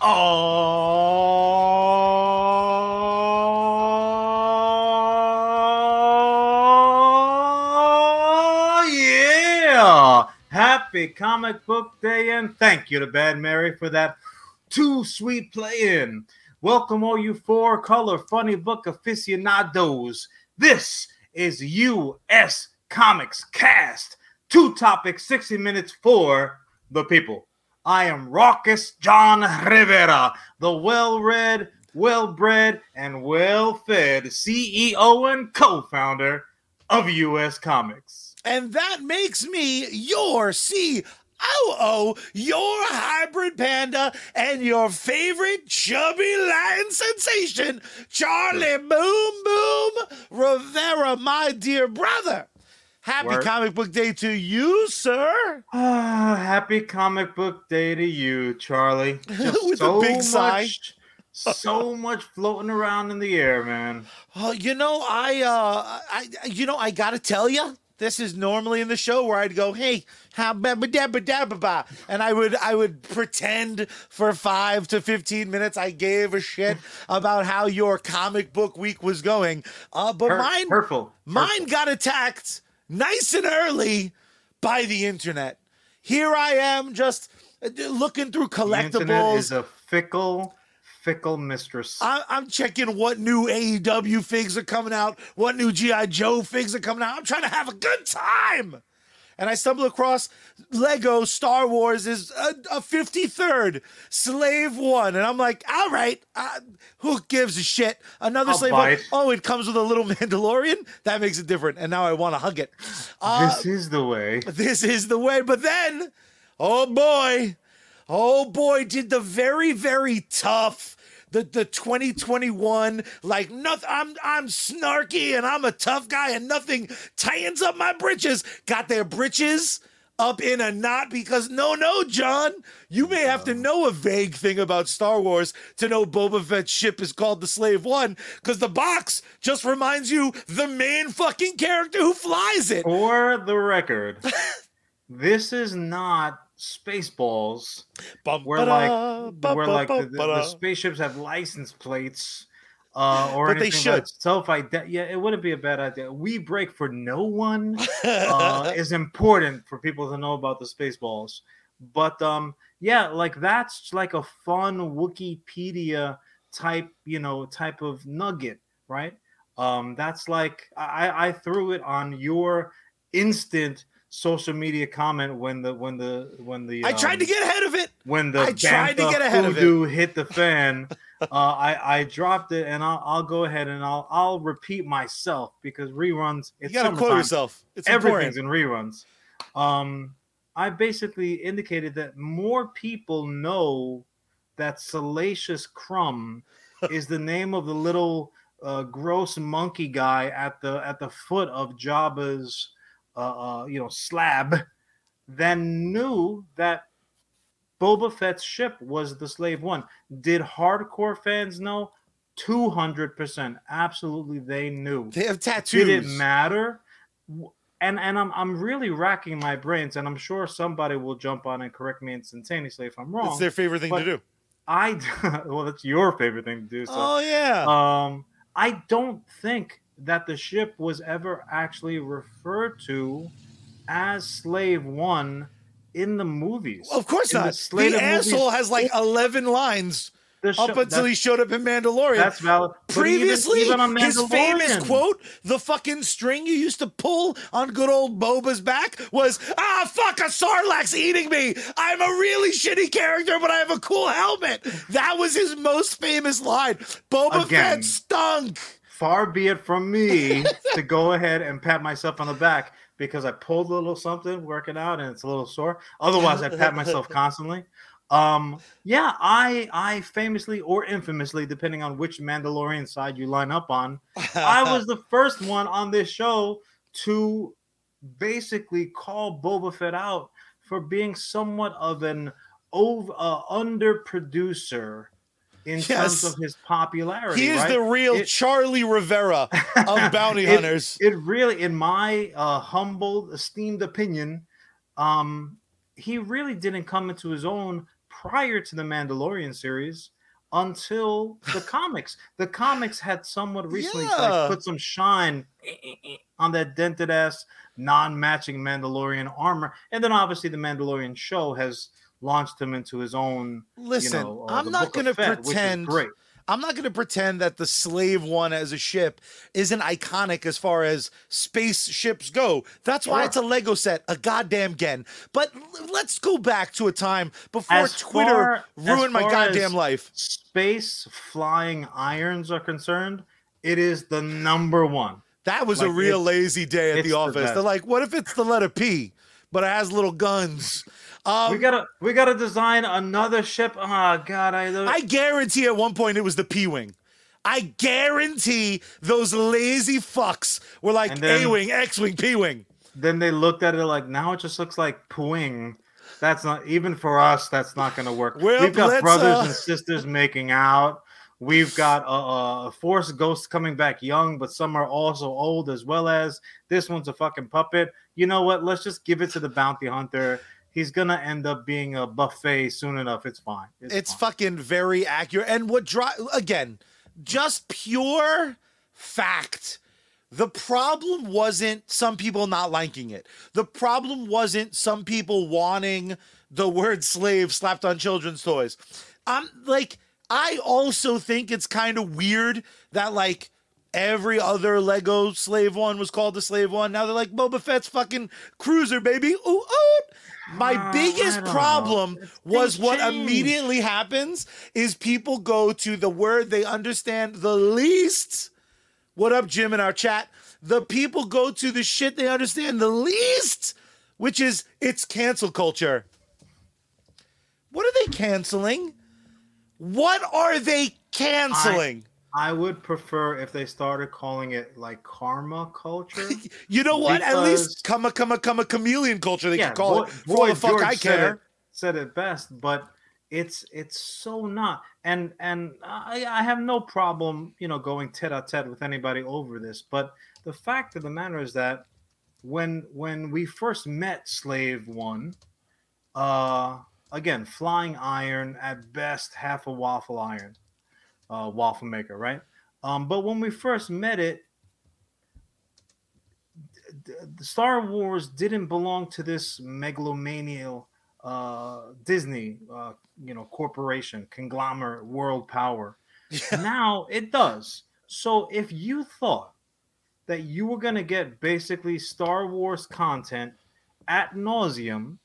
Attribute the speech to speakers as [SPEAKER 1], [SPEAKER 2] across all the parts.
[SPEAKER 1] Oh, yeah! Happy Comic Book Day, and thank you to Bad Mary for that too sweet play in. Welcome, all you four color funny book aficionados. This is US Comics Cast. Two topics, 60 minutes for the people. I am Raucous Jon Rivera, the well read, well bred, and well fed CEO and co founder of US Comics.
[SPEAKER 2] And that makes me your COO, your hybrid panda, and your favorite chubby Latin sensation, Charlie Boom Boom Rivera, my dear brother. Happy
[SPEAKER 1] Word.
[SPEAKER 2] Comic Book Day to you, sir.
[SPEAKER 1] Ah, happy comic book day to you, Charlie. Just
[SPEAKER 2] With a big
[SPEAKER 1] much,
[SPEAKER 2] sigh.
[SPEAKER 1] so much floating around in the air, man.
[SPEAKER 2] Oh, you know, I, uh, I, you know, I gotta tell you, this is normally in the show where I'd go, "Hey, how ba ba da ba da ba ba," and I would, I would pretend for five to fifteen minutes I gave a shit about how your comic book week was going. Uh, but
[SPEAKER 1] Hurt-
[SPEAKER 2] mine,
[SPEAKER 1] hurtful.
[SPEAKER 2] mine
[SPEAKER 1] hurtful.
[SPEAKER 2] got attacked nice and early by the internet. Here I am, just uh, looking through
[SPEAKER 1] The internet
[SPEAKER 2] collectibles.
[SPEAKER 1] is a fickle, fickle mistress.
[SPEAKER 2] I, I'm checking what new AEW figs are coming out, what new GI Joe figs are coming out. I'm trying to have a good time, and I stumble across Lego Star Wars is a, a 53rd Slave One, and I'm like, all right, uh, who gives a shit? Another
[SPEAKER 1] I'll
[SPEAKER 2] Slave One.
[SPEAKER 1] it.
[SPEAKER 2] Oh, it comes with a little Mandalorian. That makes it different, and now I want to hug it. Uh,
[SPEAKER 1] this is the way.
[SPEAKER 2] this is the way. But then, oh boy, oh boy, did the very, very tough. The, the 2021 like nothing I'm I'm snarky and I'm a tough guy and nothing tightens up my britches got their britches up in a knot because no no John you may have to know a vague thing about Star Wars to know Boba Fett's ship is called the Slave One because the box just reminds you the main fucking character who flies it.
[SPEAKER 1] For the record, this is not Spaceballs,
[SPEAKER 2] Bum,
[SPEAKER 1] where like where like the, the, the spaceships have license plates. Uh, or
[SPEAKER 2] But they should.
[SPEAKER 1] that's self ident yeah, it wouldn't be a bad idea. We break for no one uh, is important for people to know about the Spaceballs. But um, yeah, like that's like a fun Wikipedia type, you know, type of nugget, right? Um, that's like I, I threw it on your instant social media comment when the when the when the
[SPEAKER 2] I tried to
[SPEAKER 1] um,
[SPEAKER 2] get ahead of it.
[SPEAKER 1] when the
[SPEAKER 2] I tried to get ahead of it.
[SPEAKER 1] hit the fan. uh, I I dropped it, and I'll I'll go ahead and I'll I'll repeat myself because reruns.
[SPEAKER 2] You gotta quote yourself. It's
[SPEAKER 1] everything's
[SPEAKER 2] important.
[SPEAKER 1] in reruns. Um, I basically indicated that more people know that Salacious Crumb is the name of the little uh, gross monkey guy at the at the foot of Jabba's uh, uh, you know slab then knew that Boba Fett's ship was the Slave One. Did hardcore fans know? Two hundred percent, absolutely, they knew
[SPEAKER 2] They have tattoos.
[SPEAKER 1] did it matter and and I'm, I'm really racking my brains and i'm sure somebody will jump on and correct me instantaneously if i'm wrong
[SPEAKER 2] It's their favorite thing
[SPEAKER 1] but-
[SPEAKER 2] to do.
[SPEAKER 1] i well that's your favorite thing to do so
[SPEAKER 2] Oh yeah.
[SPEAKER 1] um i don't think that the ship was ever actually referred to as slave one in the movies
[SPEAKER 2] of course
[SPEAKER 1] in the
[SPEAKER 2] not.
[SPEAKER 1] slate
[SPEAKER 2] The,
[SPEAKER 1] of movies-
[SPEAKER 2] asshole has like eleven lines
[SPEAKER 1] The
[SPEAKER 2] up until he showed up in Mandalorian.
[SPEAKER 1] that's valid But even-
[SPEAKER 2] Previously,
[SPEAKER 1] even
[SPEAKER 2] his famous quote, the fucking string you used to pull on good old Boba's back was, ah, fuck, a Sarlacc's eating me. I'm a really shitty character, but I have a cool helmet. That was his most famous line. Boba
[SPEAKER 1] Again.
[SPEAKER 2] Fett stunk.
[SPEAKER 1] Far be it from me to go ahead and pat myself on the back because I pulled a little something working out and it's a little sore. Otherwise, I pat myself constantly. Um, yeah, I I famously or infamously, depending on which Mandalorian side you line up on, I was the first one on this show to basically call Boba Fett out for being somewhat of an over uh, under producer in
[SPEAKER 2] Yes.
[SPEAKER 1] terms of his popularity.
[SPEAKER 2] He is
[SPEAKER 1] right?
[SPEAKER 2] the real
[SPEAKER 1] It-
[SPEAKER 2] Charlie Rivera of bounty
[SPEAKER 1] It-
[SPEAKER 2] hunters.
[SPEAKER 1] It really, in my uh, humble, esteemed opinion, um, he really didn't come into his own prior to the Mandalorian series until the comics. The comics had somewhat recently like, put some shine on that dented ass non-matching Mandalorian armor, and then obviously the Mandalorian show has launched him into his own.
[SPEAKER 2] Listen,
[SPEAKER 1] you know, uh,
[SPEAKER 2] I'm
[SPEAKER 1] the
[SPEAKER 2] not going to pretend.
[SPEAKER 1] great.
[SPEAKER 2] I'm not going to pretend that the Slave One as a ship isn't iconic as far as spaceships go. That's why
[SPEAKER 1] Sure.
[SPEAKER 2] it's a Lego set, a goddamn gen. But let's go back to a time before
[SPEAKER 1] As
[SPEAKER 2] Twitter
[SPEAKER 1] far-
[SPEAKER 2] ruined my goddamn life.
[SPEAKER 1] Space flying irons are concerned, it is the number one.
[SPEAKER 2] That was a real lazy day at the
[SPEAKER 1] the
[SPEAKER 2] office. They're like, what if it's the letter P, but it has little guns? Um,
[SPEAKER 1] we gotta we gotta design another ship. Oh god, I
[SPEAKER 2] I guarantee at one point it was the P Wing. I guarantee those lazy fucks were like A Wing, X Wing, P Wing.
[SPEAKER 1] then they looked at it like now it just looks like pooing. That's not even for us. That's not going to work.
[SPEAKER 2] Well,
[SPEAKER 1] We've got brothers
[SPEAKER 2] uh,
[SPEAKER 1] and sisters making out. We've got a, uh, Force ghost coming back young, but some are also old as well as this one's a fucking puppet. You know what? Let's just give it to the bounty hunter. He's gonna end up being a buffet soon enough. It's fine.
[SPEAKER 2] It's
[SPEAKER 1] fine.
[SPEAKER 2] fucking very accurate. And what drive again, just pure fact. The problem wasn't some people not liking it. The problem wasn't some people wanting the word slave slapped on children's toys. I'm like, I also think it's kind of weird that like every other Lego slave one was called the slave one. Now they're like Boba Fett's fucking cruiser, baby. Ooh, ooh. My
[SPEAKER 1] Uh,
[SPEAKER 2] biggest problem was what immediately happens is people go to the word they understand the least. What up, Jim, in our chat? The people go to the shit they understand the least, which is it's cancel culture. What are they canceling? What are they canceling?
[SPEAKER 1] I would prefer if they started calling it like karma culture.
[SPEAKER 2] you know what? At least come a come a come a chameleon culture. They
[SPEAKER 1] yeah,
[SPEAKER 2] could call
[SPEAKER 1] Boy-
[SPEAKER 2] it for
[SPEAKER 1] Boy
[SPEAKER 2] the fuck
[SPEAKER 1] George
[SPEAKER 2] I
[SPEAKER 1] said it, said it best, but it's it's so not. And and I, I have no problem, you know, going tete a tete with anybody over this. But the fact of the matter is that when when we first met Slave One, uh, again, flying iron at best, half a waffle iron, uh, waffle maker, right? Um, but when we first met it, d- Star Wars didn't belong to this megalomaniacal uh, Disney, uh, you know, corporation, conglomerate, world power. Now it does. So if you thought that you were going to get basically Star Wars content at nauseum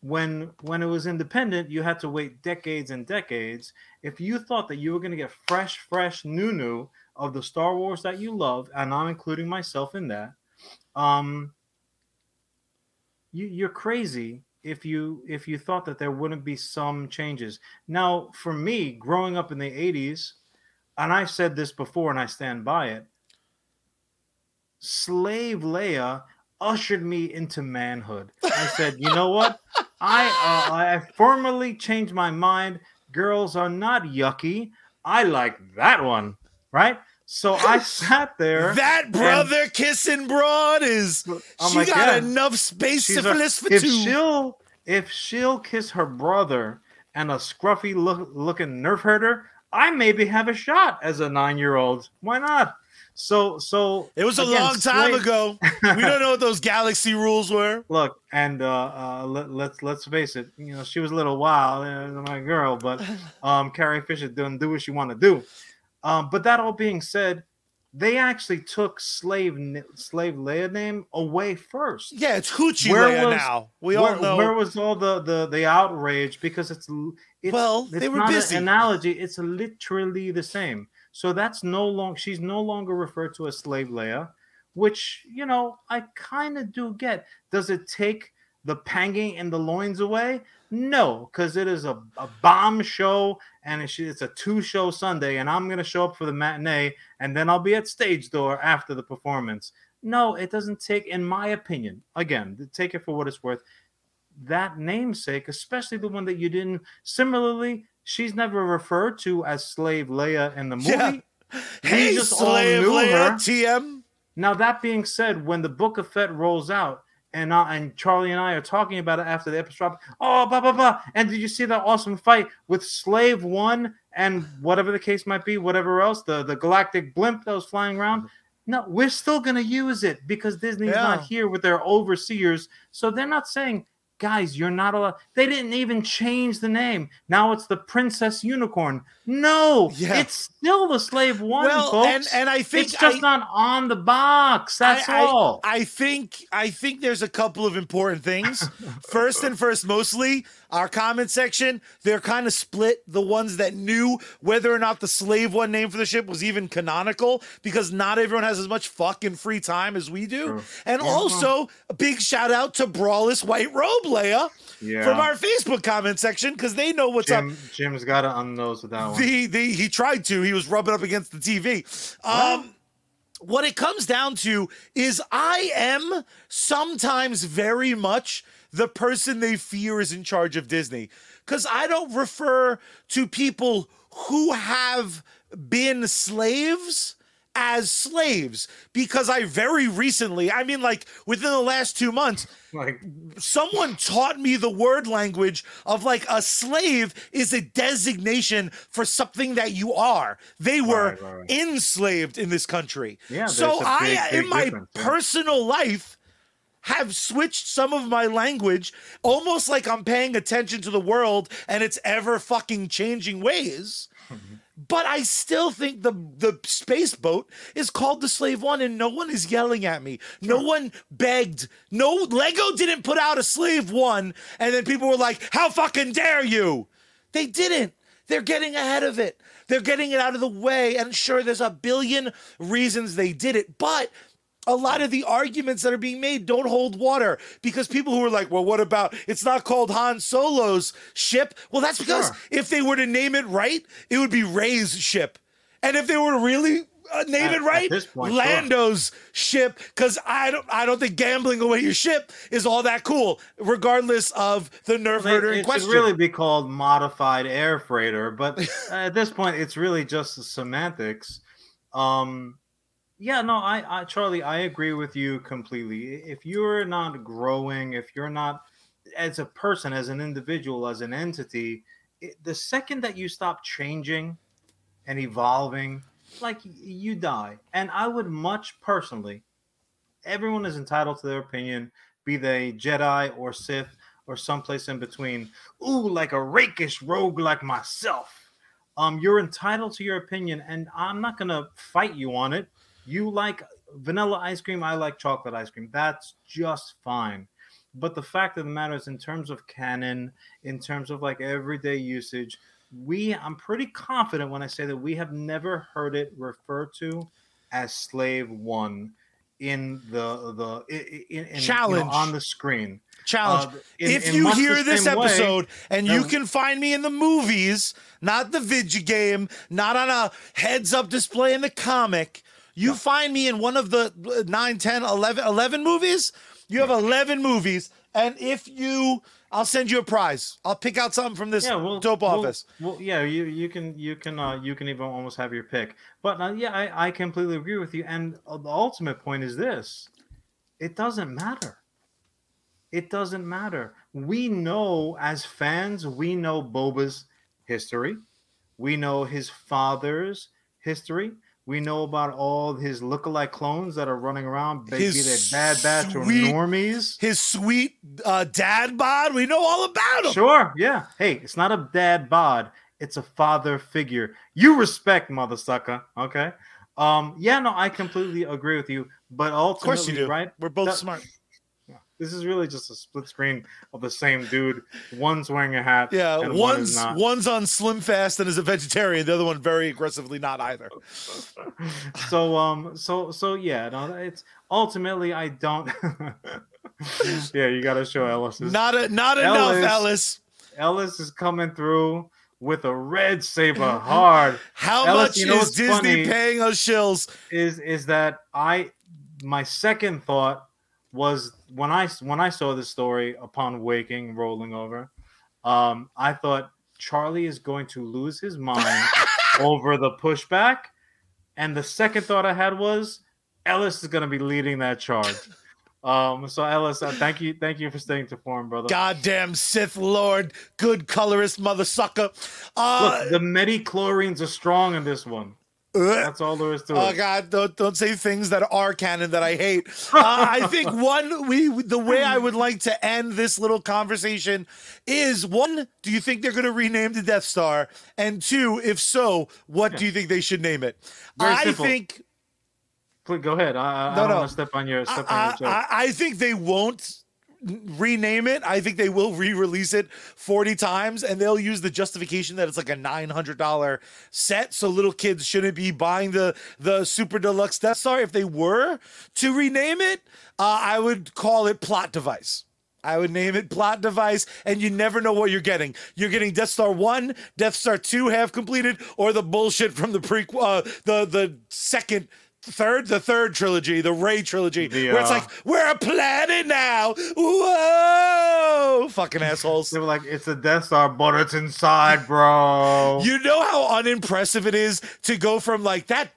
[SPEAKER 1] when when it was independent, you had to wait decades and decades. If you thought that you were going to get fresh, fresh, new, new of the Star Wars that you love, and I'm including myself in that, um, you, you're crazy if you if you thought that there wouldn't be some changes. Now, for me, growing up in the '80s, and I've said this before, and I stand by it. Slave Leia ushered me into manhood. I said, you know what? I uh, I formally changed my mind. Girls are not yucky. I like that one, right? So I sat there.
[SPEAKER 2] That brother kissing broad is
[SPEAKER 1] I'm
[SPEAKER 2] she
[SPEAKER 1] like,
[SPEAKER 2] got
[SPEAKER 1] yeah.
[SPEAKER 2] enough space
[SPEAKER 1] She's a-
[SPEAKER 2] syphilis for
[SPEAKER 1] if
[SPEAKER 2] two.
[SPEAKER 1] she'll if she'll kiss her brother and a scruffy look, looking nerf herder, I maybe have a shot as a nine year old. Why not? So so
[SPEAKER 2] It was a
[SPEAKER 1] again,
[SPEAKER 2] long time
[SPEAKER 1] slave-
[SPEAKER 2] ago. we don't know what those galaxy rules were.
[SPEAKER 1] Look, and uh, uh, let, let's let's face it. You know, she was a little wild, uh, my girl, but um, Carrie Fisher didn't do what she wanted to do. Um, but that all being said, they actually took slave slave Leia name away first.
[SPEAKER 2] Yeah, it's Hoochie
[SPEAKER 1] Where
[SPEAKER 2] Leia
[SPEAKER 1] was-
[SPEAKER 2] now. We
[SPEAKER 1] where,
[SPEAKER 2] all know.
[SPEAKER 1] where was all the the the outrage because it's, it's
[SPEAKER 2] Well,
[SPEAKER 1] it's
[SPEAKER 2] they were
[SPEAKER 1] not
[SPEAKER 2] busy.
[SPEAKER 1] An analogy. It's literally the same. So that's no longer she's no longer referred to as slave Leia, which you know I kind of do get. Does it take the panging in the loins away? No, because it is a, a bomb show and it's, a two show Sunday, and I'm gonna show up for the matinee and then I'll be at stage door after the performance. No, it doesn't take, in my opinion, again, take it for what it's worth. That namesake, especially the one that you didn't. Similarly, she's never referred to as Slave Leia in the movie.
[SPEAKER 2] Yeah. Hey,
[SPEAKER 1] just
[SPEAKER 2] slave Leia,
[SPEAKER 1] her.
[SPEAKER 2] TM.
[SPEAKER 1] Now that being said, when the Book of Fett rolls out and uh, and Charlie and I are talking about it after the episode. Oh, blah blah blah. And did you see that awesome fight with Slave One and whatever the case might be, whatever else, the the galactic blimp that was flying around? No, we're still gonna use it because Disney's
[SPEAKER 2] Yeah.
[SPEAKER 1] not here with their overseers, so they're not saying. Guys, you're not allowed. They didn't even change the name. Now it's the Princess Unicorn. No,
[SPEAKER 2] Yeah.
[SPEAKER 1] it's still the Slave One,
[SPEAKER 2] well,
[SPEAKER 1] folks.
[SPEAKER 2] and and I think
[SPEAKER 1] it's just
[SPEAKER 2] I-
[SPEAKER 1] not on the box. That's
[SPEAKER 2] I, I-
[SPEAKER 1] all.
[SPEAKER 2] I think I think there's a couple of important things. first and first, mostly our comment section, they're kind of split. The ones that knew whether or not the slave one name for the ship was even canonical, because not everyone has as much fucking free time as we do.
[SPEAKER 1] True.
[SPEAKER 2] And
[SPEAKER 1] Yeah.
[SPEAKER 2] also a big shout out to Brawless White Robe Leia
[SPEAKER 1] yeah.
[SPEAKER 2] from our Facebook comment section, because they know what's up.
[SPEAKER 1] Jim, Jim's got to unnose with that one.
[SPEAKER 2] The the he tried to. He was rubbing up against the TV. Um what it comes down to is I am sometimes very much the person they fear is in charge of Disney. Cuz I don't refer to people who have been slaves as slaves because I very recently, I mean like within the last 2 months,
[SPEAKER 1] like,
[SPEAKER 2] someone taught me the word language of like a slave is a designation for something that you are. They were
[SPEAKER 1] Right, right, right.
[SPEAKER 2] enslaved in this country.
[SPEAKER 1] Yeah,
[SPEAKER 2] So I,
[SPEAKER 1] big, big
[SPEAKER 2] in my
[SPEAKER 1] difference,
[SPEAKER 2] personal life, have switched some of my language almost like I'm paying attention to the world and its ever fucking changing ways. Mm-hmm. But I still think the the space boat is called the Slave One, and no one is yelling at me. No one begged. No Lego didn't put out a Slave One, and then people were like, "How fucking dare you?" They didn't. They're getting ahead of it. They're getting it out of the way. And sure, there's a billion reasons they did it, but a lot of the arguments that are being made don't hold water because people who are like, well, what about it's not called Han Solo's ship? Well, that's because
[SPEAKER 1] Sure.
[SPEAKER 2] if they were to name it right, it would be Rey's ship. And if they were to really uh, name
[SPEAKER 1] At-
[SPEAKER 2] it right,
[SPEAKER 1] point, sure.
[SPEAKER 2] Lando's ship, because I don't, I don't think gambling away your ship is all that cool, regardless of the nerf
[SPEAKER 1] it,
[SPEAKER 2] herder in
[SPEAKER 1] it
[SPEAKER 2] question.
[SPEAKER 1] really be called modified air freighter, but at this point, it's really just the semantics. Um, yeah, no, I, I, Charlie, I agree with you completely. If you're not growing, if you're not as a person, as an individual, as an entity, it, the second that you stop changing and evolving, like you die. And I would much personally, everyone is entitled to their opinion, be they Jedi or Sith or someplace in between. Ooh, like a rakish rogue like myself. Um, you're entitled to your opinion, and I'm not gonna fight you on it. You like vanilla ice cream, I like chocolate ice cream. That's just fine. But the fact of the matter is, in terms of canon, in terms of like everyday usage, we I'm pretty confident when I say that we have never heard it referred to as slave one in the the in, in, you know,
[SPEAKER 2] Challenge.
[SPEAKER 1] on the screen.
[SPEAKER 2] challenge.
[SPEAKER 1] Uh, in-
[SPEAKER 2] if
[SPEAKER 1] in
[SPEAKER 2] you hear this
[SPEAKER 1] same way-
[SPEAKER 2] episode and you can find me in the movies, not the video game, not on a heads up display in the comic, you find me in one of the uh, 9, 10, 11, 11 movies. You have 11 movies. And if you, I'll send you a prize. I'll pick out something from this
[SPEAKER 1] yeah, well,
[SPEAKER 2] dope
[SPEAKER 1] well-
[SPEAKER 2] office.
[SPEAKER 1] Well, yeah, you you can you can uh, you can even almost have your pick. But uh, yeah, I, I completely agree with you. And uh, the ultimate point is this: it doesn't matter. It doesn't matter. We know as fans, we know Boba's history. We know his father's history. We know about all his lookalike clones that are running around, be, be they Bad Batch or normies.
[SPEAKER 2] His sweet uh, dad bod, we know all about him.
[SPEAKER 1] Sure, yeah. Hey, it's not a dad bod. It's a father figure. You respect mother sucker, okay? Um, yeah, no, I completely agree with you. But ultimately,
[SPEAKER 2] Of course you do.
[SPEAKER 1] right?
[SPEAKER 2] We're both
[SPEAKER 1] That-
[SPEAKER 2] smart.
[SPEAKER 1] This is really just a split screen of the same dude. One's wearing a hat.
[SPEAKER 2] Yeah,
[SPEAKER 1] and one
[SPEAKER 2] one's one's on Slim Fast and is a vegetarian. The other one very aggressively not either.
[SPEAKER 1] so um so so yeah no it's ultimately i don't yeah you gotta show ellis
[SPEAKER 2] Not a, not enough,
[SPEAKER 1] Ellis.
[SPEAKER 2] Ellis.
[SPEAKER 1] ellis is coming through with a red saber hard
[SPEAKER 2] How
[SPEAKER 1] Ellis,
[SPEAKER 2] much
[SPEAKER 1] you know
[SPEAKER 2] is Disney paying us shills?
[SPEAKER 1] is is that i my second thought was when i when i saw this story upon waking rolling over um i thought charlie is going to lose his mind over the pushback and the second thought i had was ellis is going to be leading that charge Um, so Ellis, uh, thank you, thank you for staying to form, brother.
[SPEAKER 2] Goddamn Sith Lord, good colorist mother sucker. Uh,
[SPEAKER 1] Look, the midi-chlorians are strong in this one. That's all there is to
[SPEAKER 2] Oh
[SPEAKER 1] it.
[SPEAKER 2] Oh God! Don't don't say things that are canon that I hate. Uh, I think one we the way I would like to end this little conversation is one: Do you think they're going to rename the Death Star? And two, if so, what do you think they should name it?
[SPEAKER 1] Very
[SPEAKER 2] I
[SPEAKER 1] simple.
[SPEAKER 2] think
[SPEAKER 1] Please go ahead. I, I,
[SPEAKER 2] No,
[SPEAKER 1] I don't
[SPEAKER 2] no.
[SPEAKER 1] want to step on your step on your joke.
[SPEAKER 2] I, I think they won't rename it. I think they will re-release it 40 times and they'll use the justification that it's like a $900 set so little kids shouldn't be buying the the super deluxe Death Star if they were to rename it, uh, I would call it plot device. I would name it plot device, and you never know what you're getting. You're getting Death Star one, Death Star two, half completed, or the bullshit from the prequel, uh, the the second, third, the third trilogy, the Rey trilogy,
[SPEAKER 1] The,
[SPEAKER 2] where it's
[SPEAKER 1] uh,
[SPEAKER 2] like we're a planet now. Whoa, fucking assholes.
[SPEAKER 1] they were like, "It's a Death Star, but it's inside, bro."
[SPEAKER 2] You know how unimpressive it is to go from like that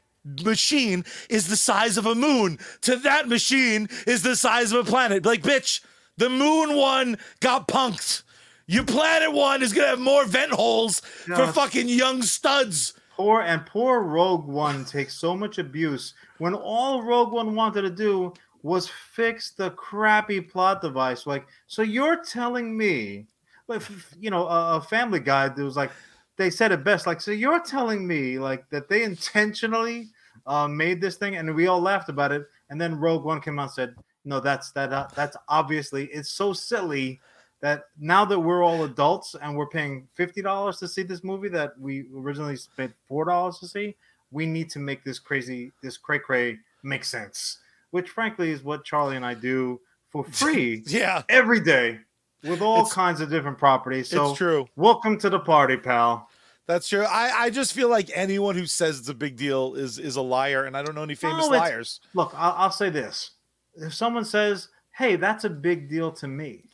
[SPEAKER 2] machine is the size of a moon to that machine is the size of a planet. Like, bitch, the moon one got punked. Your planet one is gonna have more vent holes for fucking young studs.
[SPEAKER 1] Poor and poor Rogue One takes so much abuse when all Rogue One wanted to do was fix the crappy plot device. Like, so you're telling me, like, you know, a, a Family Guy that was like, they said it best. Like, so you're telling me like that they intentionally uh, made this thing, and we all laughed about it, and then Rogue One came out and said, no, that's that uh, that's obviously it's so silly that now that we're all adults and we're paying fifty dollars to see this movie that we originally spent four dollars to see, we need to make this crazy, this cray cray make sense. Which, frankly, is what Charlie and I do for free
[SPEAKER 2] Yeah,
[SPEAKER 1] every day with all
[SPEAKER 2] It's-
[SPEAKER 1] kinds of different properties. So,
[SPEAKER 2] it's true.
[SPEAKER 1] welcome to the party, pal.
[SPEAKER 2] That's true. I, I just feel like anyone who says it's a big deal is is a liar, and I don't know any famous
[SPEAKER 1] oh, No,
[SPEAKER 2] liars.
[SPEAKER 1] Look, I'll, I'll say this: if someone says, "Hey, that's a big deal to me,"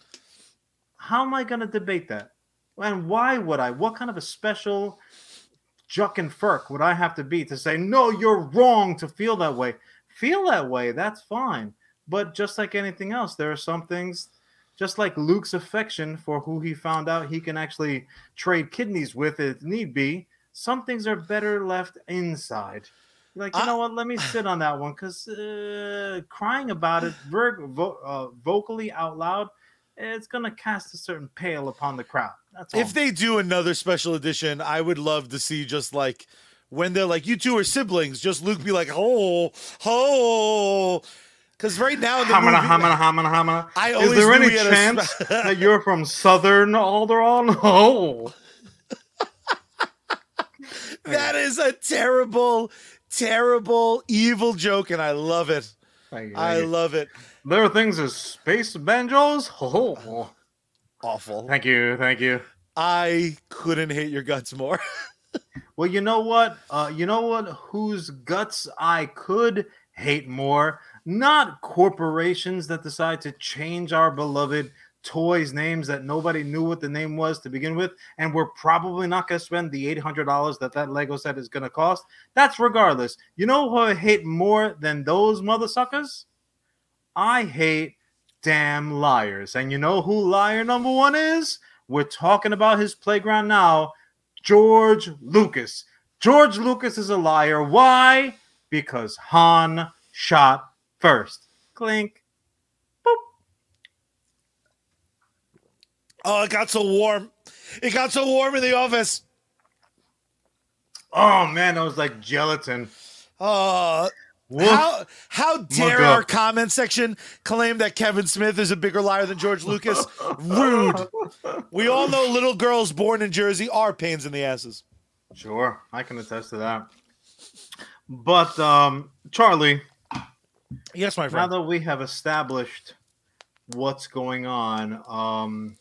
[SPEAKER 1] how am I going to debate that? And why would I? What kind of a special juck and furk would I have to be to say, "No, you're wrong to feel that way"? Feel that way, that's fine. But just like anything else, there are some things, just like Luke's affection for who he found out he can actually trade kidneys with if need be. Some things are better left inside. Like, you
[SPEAKER 2] I-
[SPEAKER 1] know what? Let me sit on that one because uh, crying about it ver- vo- uh, vocally out loud, it's going to cast a certain pale upon the crowd. That's all.
[SPEAKER 2] If they do another special edition, I would love to see just like when they're like, you two are siblings, just Luke be like, oh, oh. Because right now in the
[SPEAKER 1] Hamana,
[SPEAKER 2] movie,
[SPEAKER 1] hamana, hamana, hamana.
[SPEAKER 2] I
[SPEAKER 1] Is there any
[SPEAKER 2] he had a
[SPEAKER 1] chance
[SPEAKER 2] spe-
[SPEAKER 1] that you're from Southern Alderaan? Oh,
[SPEAKER 2] that is a terrible, terrible, evil joke, and I love it. I
[SPEAKER 1] you.
[SPEAKER 2] love it.
[SPEAKER 1] There are things as space banjos. Oh,
[SPEAKER 2] Awful.
[SPEAKER 1] thank you, thank you.
[SPEAKER 2] I couldn't hate your guts more.
[SPEAKER 1] Well, you know what? Uh, you know what? Whose guts I could hate more? Not corporations that decide to change our beloved toys' names that nobody knew what the name was to begin with, and we're probably not going to spend the eight hundred dollars that that Lego set is going to cost. That's regardless. You know who I hate more than those mother suckers? I hate damn liars. And you know who liar number one is? We're talking about his playground now. George Lucas. George Lucas is a liar. Why? Because Han shot first. Clink.
[SPEAKER 2] Oh, it got so warm. It got so warm in the office.
[SPEAKER 1] Oh man, that was like gelatin.
[SPEAKER 2] Uh, How how dare our comment section claim that Kevin Smith is a bigger liar than George Lucas? Rude. We all know little girls born in Jersey are pains in the asses.
[SPEAKER 1] Sure, I can attest to that. But um, Charlie,
[SPEAKER 2] Yes, my friend.
[SPEAKER 1] now that we have established what's going on, um,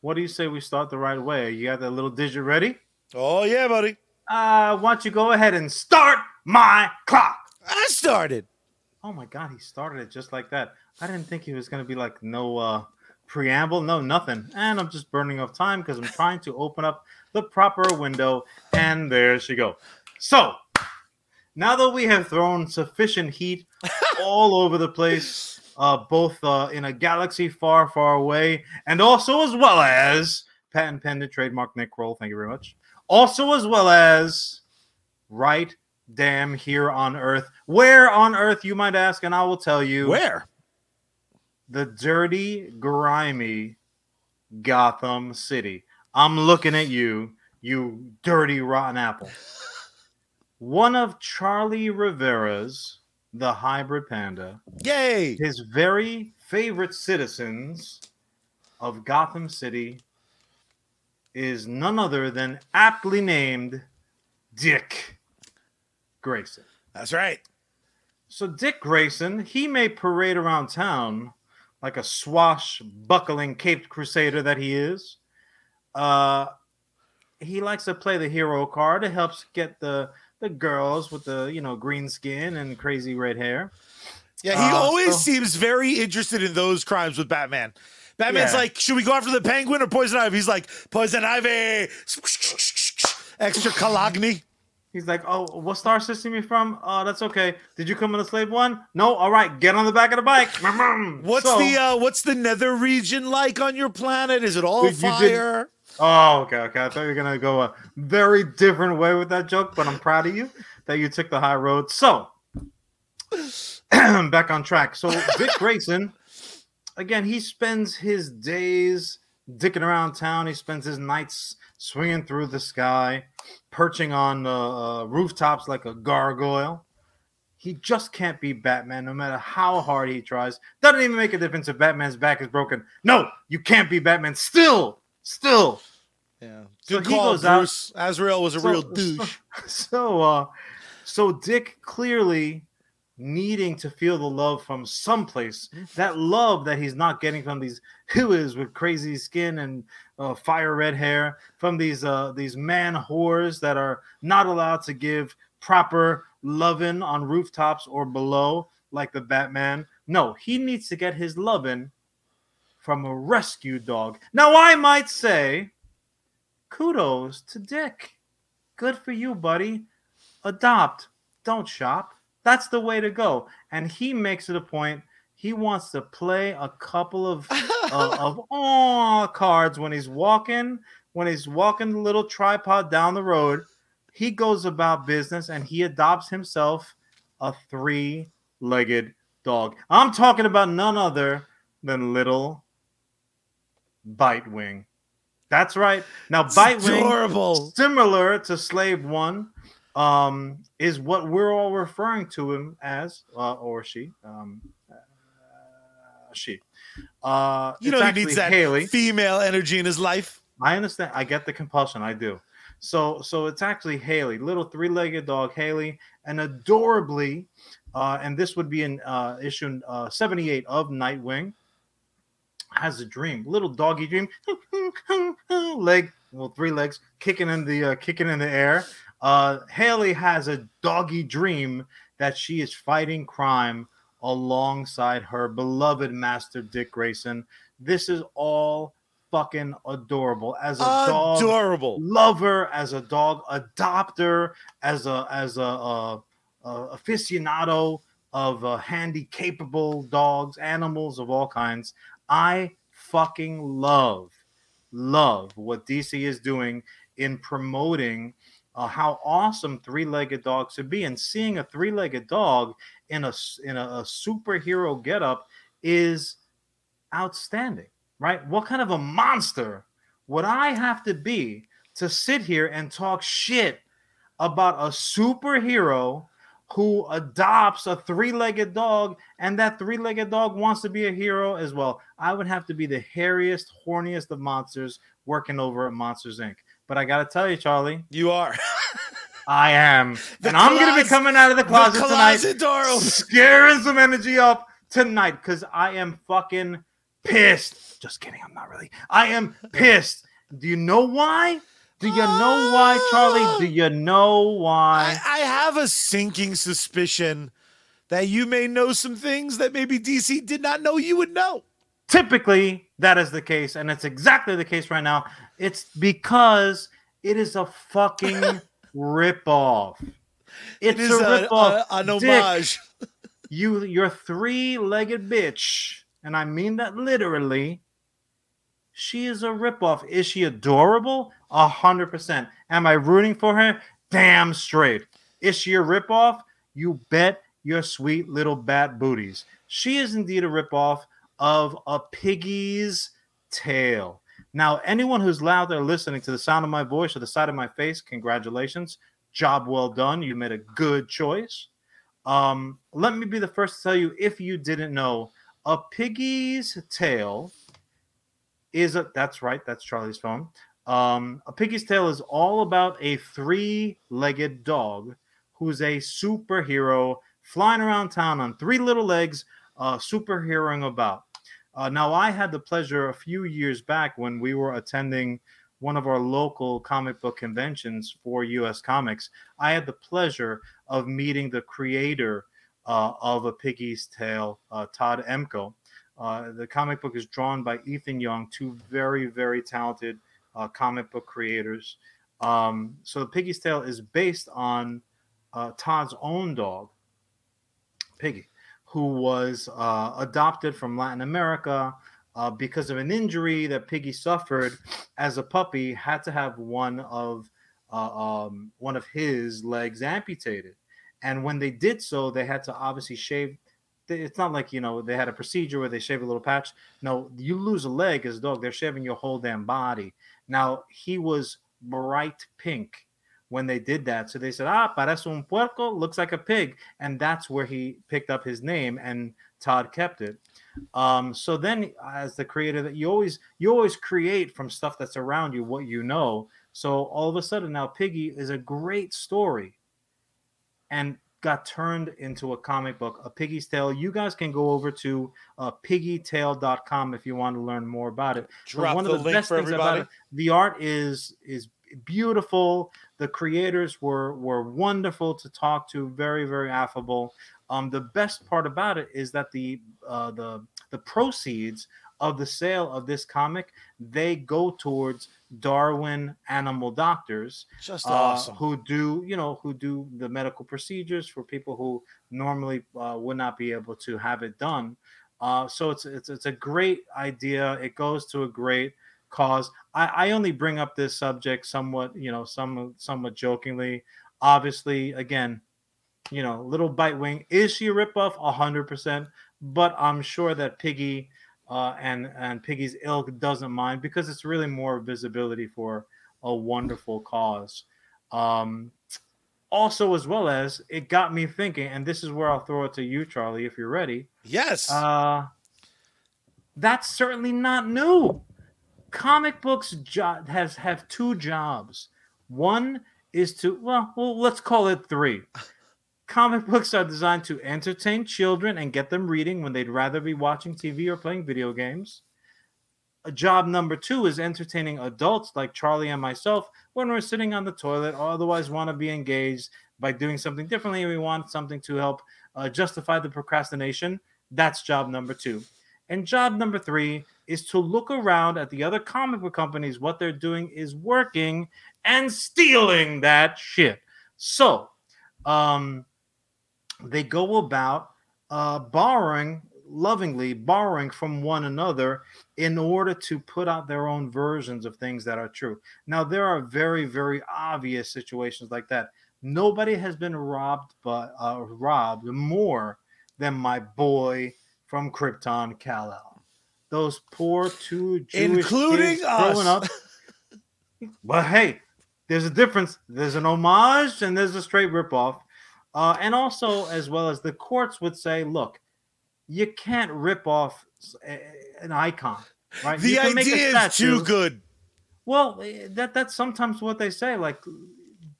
[SPEAKER 1] what do you say we start the right way? You got that little digit ready?
[SPEAKER 2] Oh yeah, buddy.
[SPEAKER 1] Uh, why don't you go ahead and start my clock?
[SPEAKER 2] I started.
[SPEAKER 1] Oh my god, he started it just like that. I didn't think he was gonna be like no uh preamble, no nothing. And I'm just burning off time because I'm trying to open up the proper window, and there she go. So now that we have thrown sufficient heat all over the place, uh, both uh, in a galaxy far, far away, and also as well as patent pending trademark Nick Roll, Thank you very much. Also as well as right damn here on Earth. Where on Earth, you might ask, and I will tell you.
[SPEAKER 2] Where?
[SPEAKER 1] The dirty, grimy Gotham City. I'm looking at you, you dirty, rotten apple. One of Charlie Rivera's, the hybrid panda,
[SPEAKER 2] Yay!
[SPEAKER 1] his very favorite citizens of Gotham City is none other than aptly named Dick Grayson.
[SPEAKER 2] That's right.
[SPEAKER 1] So Dick Grayson, he may parade around town like a swashbuckling caped crusader that he is. Uh, he likes to play the hero card. It helps get the the girls with the you know green skin and crazy red hair.
[SPEAKER 2] Yeah, he
[SPEAKER 1] Uh,
[SPEAKER 2] always
[SPEAKER 1] so-
[SPEAKER 2] seems very interested in those crimes with Batman. Batman's
[SPEAKER 1] Yeah.
[SPEAKER 2] like, should we go after the penguin or poison ivy? He's like, poison ivy. Extra Calagni.
[SPEAKER 1] He's like, "Oh, what star system you from? Oh, that's okay. Did you come in the slave one? No. All right, get on the back of the bike.
[SPEAKER 2] What's
[SPEAKER 1] So-
[SPEAKER 2] the uh what's the nether region like on your planet? Is it all
[SPEAKER 1] You did-
[SPEAKER 2] fire?
[SPEAKER 1] Oh, okay, okay. I thought you were gonna go a very different way with that joke, but I'm proud of you that you took the high road. So, back on track. So, Dick Grayson, again, he spends his days dicking around town. He spends his nights swinging through the sky, perching on uh, uh, rooftops like a gargoyle. He just can't be Batman, no matter how hard he tries. Doesn't even make a difference if Batman's back is broken. No, you can't be Batman. Still, still.
[SPEAKER 2] Yeah.
[SPEAKER 1] So
[SPEAKER 2] Good
[SPEAKER 1] he
[SPEAKER 2] call,
[SPEAKER 1] goes out-
[SPEAKER 2] Bruce. Azrael was a
[SPEAKER 1] So-
[SPEAKER 2] real douche.
[SPEAKER 1] So, uh, so Dick clearly needing to feel the love from someplace. That love that he's not getting from these whoas with crazy skin and uh, fire red hair, from these uh, these man whores that are not allowed to give proper loving on rooftops or below, like the Batman. No, he needs to get his loving from a rescue dog. Now, I might say, kudos to Dick. Good for you, buddy. Adopt, don't shop. That's the way to go. And he makes it a point. He wants to play a couple of of aw cards when he's walking, when he's walking the little tripod down the road. He goes about business and he adopts himself a three-legged dog. I'm talking about none other than little Bitewing. That's right. Now, Bitewing
[SPEAKER 2] adorable.
[SPEAKER 1] similar to slave one um is what we're all referring to him as uh, or she um uh, she uh
[SPEAKER 2] You know he needs that
[SPEAKER 1] haley.
[SPEAKER 2] female energy in his life.
[SPEAKER 1] i understand. I get the compulsion. I do. So so it's actually haley little three-legged dog haley and adorably uh and this would be in uh issue uh 78 of nightwing. Has a dream little doggy dream. Leg well three legs kicking in the uh, kicking in the air. Uh haley has a doggy dream that she is fighting crime alongside her beloved master dick grayson this is all fucking adorable as a dog
[SPEAKER 2] Adorable.
[SPEAKER 1] lover, as a dog adopter, as a as a, a, a aficionado of uh, handy, capable dogs, animals of all kinds. I fucking love love what DC is doing in promoting uh, how awesome three-legged dogs should be, and seeing a three-legged dog in a in a, a superhero getup is outstanding, right? What kind of a monster would I have to be to sit here and talk shit about a superhero who adopts a three-legged dog and that three-legged dog wants to be a hero as well? I would have to be the hairiest, horniest of monsters working over at Monsters Inc. But I gotta tell you, Charlie,
[SPEAKER 2] You are.
[SPEAKER 1] I am,
[SPEAKER 2] The
[SPEAKER 1] and I'm gonna be coming out of the
[SPEAKER 2] the
[SPEAKER 1] closet tonight
[SPEAKER 2] door opens.
[SPEAKER 1] scaring some energy up tonight because I am fucking pissed. Just kidding, I'm not really. I am pissed. Do you know why? Do you know why, Charlie? Do you know
[SPEAKER 2] I,
[SPEAKER 1] why?
[SPEAKER 2] I have a sinking suspicion that you may know some things that maybe DC did not know you would know.
[SPEAKER 1] Typically, that is the case, and it's exactly the case right now. It's because it is a fucking ripoff. It's
[SPEAKER 2] It is
[SPEAKER 1] a
[SPEAKER 2] a,
[SPEAKER 1] ripoff.
[SPEAKER 2] a- an
[SPEAKER 1] Dick,
[SPEAKER 2] homage.
[SPEAKER 1] you your three-legged bitch, and I mean that literally. She is a ripoff. Is she adorable? A hundred percent. Am I rooting for her? Damn straight. Is she a ripoff? You bet your sweet little bat booties. She is indeed a ripoff of a piggy's tail. Now, anyone who's loud there listening to the sound of my voice or the side of my face, congratulations. Job well done. You made a good choice. Um, let me be the first to tell you if you didn't know, a piggy's tail is a that's right, that's Charlie's phone. Um, a piggy's tail is all about a three-legged dog who's a superhero flying around town on three little legs, uh, superheroing about. Uh, now, I had the pleasure a few years back when we were attending one of our local comic book conventions for US Comics. I had the pleasure of meeting the creator uh, of A Piggy's Tale, uh, Todd Emko. Uh, the comic book is drawn by Ethan Young, two very, very talented uh, comic book creators. Um, so, The Piggy's Tale is based on uh, Todd's own dog, Piggy, who was uh, adopted from Latin America. Uh, because of an injury that Piggy suffered as a puppy, had to have one of uh, um, one of his legs amputated. And when they did so, they had to obviously shave. It's not like you know they had a procedure where they shave a little patch. No, you lose a leg as a dog, they're shaving your whole damn body. Now he was bright pink when they did that. So they said, ah, parece un puerco, looks like a pig. And that's where he picked up his name and Todd kept it. Um, so then as the creator that you always you always create from stuff that's around you what you know. So all of a sudden now Piggy is a great story and got turned into a comic book, a Piggy's Tale. You guys can go over to uh, piggytail.com if you want to learn more about it.
[SPEAKER 2] Drop one the of the best things everybody. about it,
[SPEAKER 1] the art is is beautiful. The creators were were wonderful to talk to, very very affable. Um, the best part about it is that the uh, the the proceeds of the sale of this comic they go towards Darwin Animal Doctors,
[SPEAKER 2] just awesome,
[SPEAKER 1] uh, who do you know who do the medical procedures for people who normally uh, would not be able to have it done. Uh, so it's, it's it's a great idea. It goes to a great cause. I, I only bring up this subject somewhat, you know, some somewhat jokingly. Obviously, again, you know, little bite wing. Is she a ripoff? A hundred percent. But I'm sure that Piggy uh, and and Piggy's ilk doesn't mind because it's really more visibility for a wonderful cause. Um, also, as well as it got me thinking, and this is where I'll throw it to you, Charlie, if you're ready.
[SPEAKER 2] Yes.
[SPEAKER 1] Uh, that's certainly not new comic books jo- has have two jobs. One is to well, well, let's call it three. Comic books are designed to entertain children and get them reading when they'd rather be watching TV or playing video games. A job number two is entertaining adults like Charlie and myself when we're sitting on the toilet or otherwise want to be engaged by doing something differently and we want something to help uh, justify the procrastination. That's job number two. And job number three is to look around at the other comic book companies. What they're doing is working and stealing that shit. So, um, they go about uh, borrowing, lovingly borrowing from one another in order to put out their own versions of things that are true. Now, there are very, very obvious situations like that. Nobody has been robbed, but uh, robbed more than my boy from Krypton, Kal-El. Those poor two Jewish
[SPEAKER 2] including
[SPEAKER 1] kids growing up. but hey, there's a difference. There's an homage and there's a straight ripoff. Uh, and also, as well as the courts would say, look, you can't rip off an icon, right?
[SPEAKER 2] The idea is too good.
[SPEAKER 1] Well, eh, that that's sometimes what they say. Like,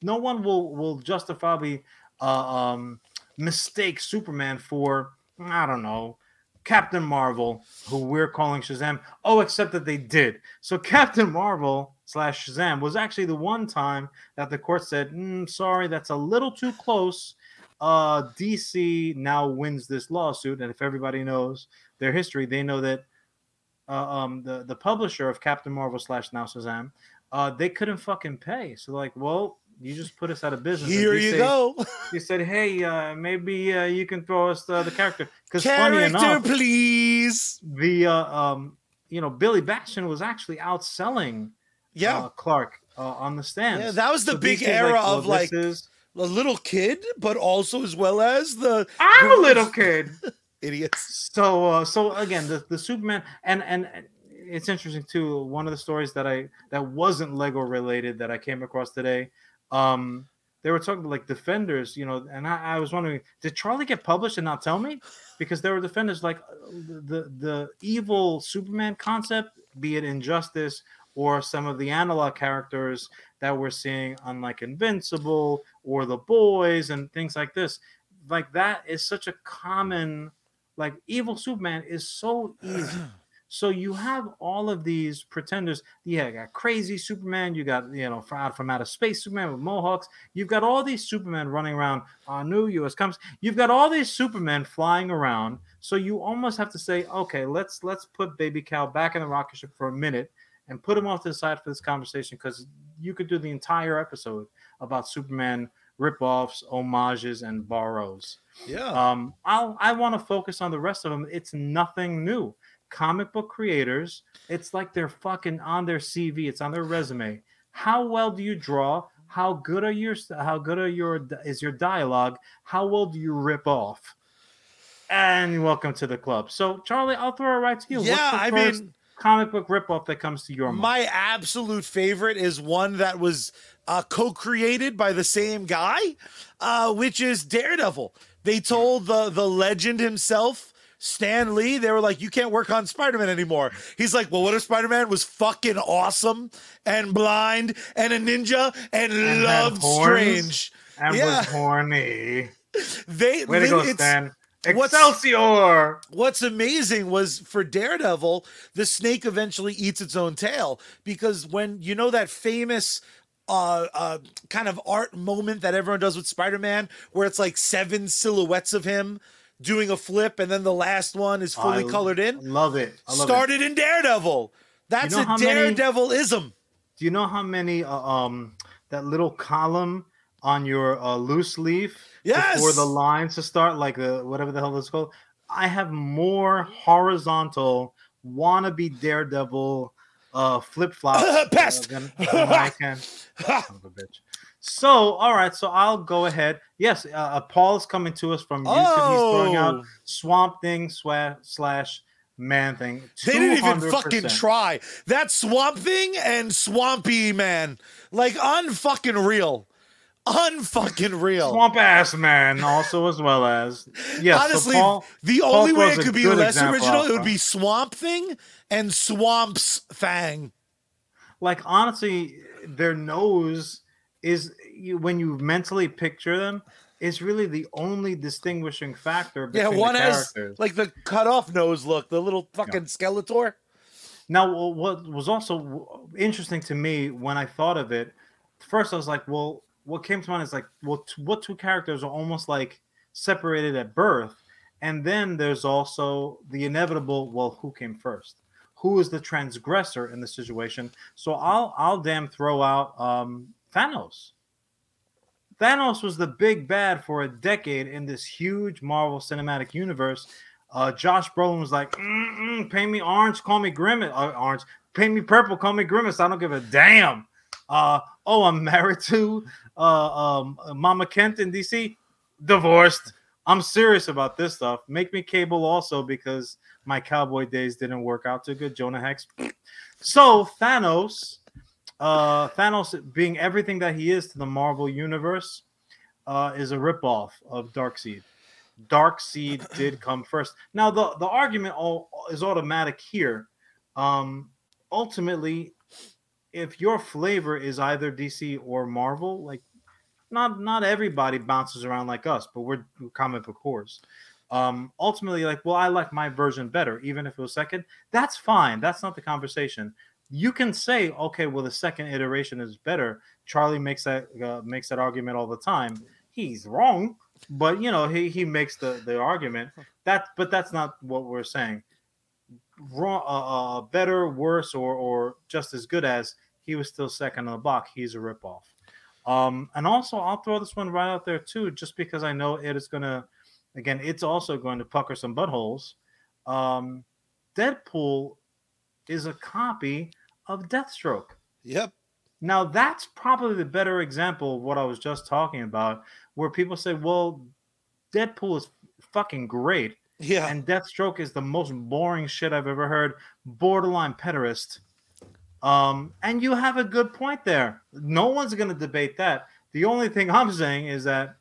[SPEAKER 1] no one will will justifiably uh, um, mistake Superman for I don't know Captain Marvel, who we're calling Shazam. Oh, except that they did. So Captain Marvel slash Shazam was actually the one time that the court said, mm, "Sorry, that's a little too close." Uh, DC now wins this lawsuit, and if everybody knows their history, they know that uh, um, the the publisher of Captain Marvel slash now Shazam, uh, they couldn't fucking pay. So like, well, You just put us out of business.
[SPEAKER 2] Here you
[SPEAKER 1] say-
[SPEAKER 2] go.
[SPEAKER 1] He said, "Hey, uh, maybe uh, you can throw us uh, the character." Because funny enough,
[SPEAKER 2] please.
[SPEAKER 1] the uh, um, you know Billy Batson was actually outselling
[SPEAKER 2] Yeah.
[SPEAKER 1] uh, Clark uh, on the stands.
[SPEAKER 2] yeah, that was the
[SPEAKER 1] So
[SPEAKER 2] big era
[SPEAKER 1] well,
[SPEAKER 2] of like
[SPEAKER 1] is,
[SPEAKER 2] a little kid, but also as well as the
[SPEAKER 1] I'm a little kid.
[SPEAKER 2] idiots.
[SPEAKER 1] So uh, so again, the, the Superman and and it's interesting too. One of the stories that I that wasn't Lego related that I came across today. Um, they were talking like defenders, you know, and I, I was wondering, did Charlie get published and not tell me? Because there were defenders like uh, the the evil Superman concept, be it Injustice or some of the analog characters that we're seeing on like Invincible or the Boys and things like this. Like that is such a common like evil Superman is so easy. So you have all of these pretenders. Yeah, you got crazy Superman. You got you know from out from outer space Superman with mohawks. You've got all these Supermen running around. Uh, new U.S. comes. You've got all these Supermen flying around. So you almost have to say, okay, let's let's put Baby Cal back in the rocket ship for a minute and put him off to the side for this conversation because you could do the entire episode about Superman ripoffs, homages, and borrows.
[SPEAKER 2] Yeah.
[SPEAKER 1] Um, I'll I want to focus on the rest of them. It's nothing new. Comic book creators, it's like they're fucking on their CV. It's on their resume. How well do you draw? How good are your how good are your is your dialogue? How well do you rip off? And welcome to the club. So Charlie, I'll throw it right to you.
[SPEAKER 2] yeah,
[SPEAKER 1] What's the
[SPEAKER 2] I
[SPEAKER 1] first
[SPEAKER 2] mean,
[SPEAKER 1] comic book ripoff that comes to your mind?
[SPEAKER 2] my absolute favorite is one that was uh, co-created by the same guy, uh, which is Daredevil. They told the the legend himself. Stan Lee, they were like, You can't work on Spider Man anymore. He's like, Well, what if Spider Man was fucking awesome and blind and a ninja and,
[SPEAKER 1] had
[SPEAKER 2] loved? Strange?
[SPEAKER 1] and
[SPEAKER 2] yeah.
[SPEAKER 1] was horny.
[SPEAKER 2] They,
[SPEAKER 1] Way to go, Stan.
[SPEAKER 2] what's-
[SPEAKER 1] Excelsior!
[SPEAKER 2] what's amazing was for Daredevil, the snake eventually eats its own tail because when you know that famous uh, uh, kind of art moment that everyone does with Spider-Man, where it's like seven silhouettes of him doing a flip, and then the last one is fully
[SPEAKER 1] I
[SPEAKER 2] colored in.
[SPEAKER 1] Love it. I love it.
[SPEAKER 2] Started in Daredevil. That's
[SPEAKER 1] know
[SPEAKER 2] a Daredevilism.
[SPEAKER 1] Do you know how many uh, um that little column on your uh, loose leaf
[SPEAKER 2] Yes!
[SPEAKER 1] before the lines to start, like the whatever the hell it's called? I have more horizontal wannabe daredevil uh flip flops
[SPEAKER 2] Pest!
[SPEAKER 1] than, than I can. Son of a bitch. So, all right. So I'll go ahead. Yes, uh, uh, Paul is coming to us from YouTube. He's throwing out
[SPEAKER 2] Oh,
[SPEAKER 1] Swamp Thing swa- slash Man Thing.
[SPEAKER 2] they didn't even fucking try. That Swamp Thing and Swampy Man, like unfucking real, unfucking real.
[SPEAKER 1] Swamp Ass Man, also as well as yes. so
[SPEAKER 2] Honestly,
[SPEAKER 1] Paul-
[SPEAKER 2] the
[SPEAKER 1] Paul
[SPEAKER 2] only way it could be less original, it would be Swamp Thing and Swamp's Fang.
[SPEAKER 1] like honestly, their nose is you, when you mentally picture them is really the only distinguishing factor
[SPEAKER 2] Yeah, one
[SPEAKER 1] the
[SPEAKER 2] has like the cut off nose look, the little fucking Skeletor.
[SPEAKER 1] Now, what was also interesting to me when I thought of it, first I was like, well, what came to mind is like, well, t- what two characters are almost like separated at birth? And then there's also the inevitable, well, who came first? Who is the transgressor in the situation? So I'll I'll damn throw out um, Thanos. Thanos was the big bad for a decade in this huge Marvel Cinematic Universe. Uh, Josh Brolin was like, "Pay me orange, call me Grimace. Uh, orange, pay me purple, call me Grimace. I don't give a damn." Uh, oh, I'm married to uh, um, Mama Kent in DC, divorced. I'm serious about this stuff. Make me cable also because my cowboy days didn't work out too good. Jonah Hex. So Thanos, uh, Thanos being everything that he is to the Marvel universe, uh, is a ripoff of Darkseid. Darkseid did come first. Now the the argument all is automatic here. Um, ultimately, if your flavor is either DC or Marvel, like not not everybody bounces around like us, but we're, we're comic book whores. Um, ultimately, like, well, I like my version better, even if it was second. That's fine. That's not the conversation. You can say, okay, well, the second iteration is better. Charlie makes that uh, makes that argument all the time. He's wrong, but you know, he he makes the the argument that, but that's not what we're saying. Wrong, uh, uh, better, worse, or or just as good as he was still second on the block. He's a ripoff. Um, and also, I'll throw this one right out there too, just because I know it is going to, again, it's also going to pucker some buttholes. Um, Deadpool is a copy of Deathstroke.
[SPEAKER 2] Yep.
[SPEAKER 1] Now, that's probably the better example of what I was just talking about, where people say, well, Deadpool is fucking great.
[SPEAKER 2] Yeah.
[SPEAKER 1] And Deathstroke is the most boring shit I've ever heard. Borderline pederast. Um, and you have a good point there. No one's going to debate that. The only thing I'm saying is that,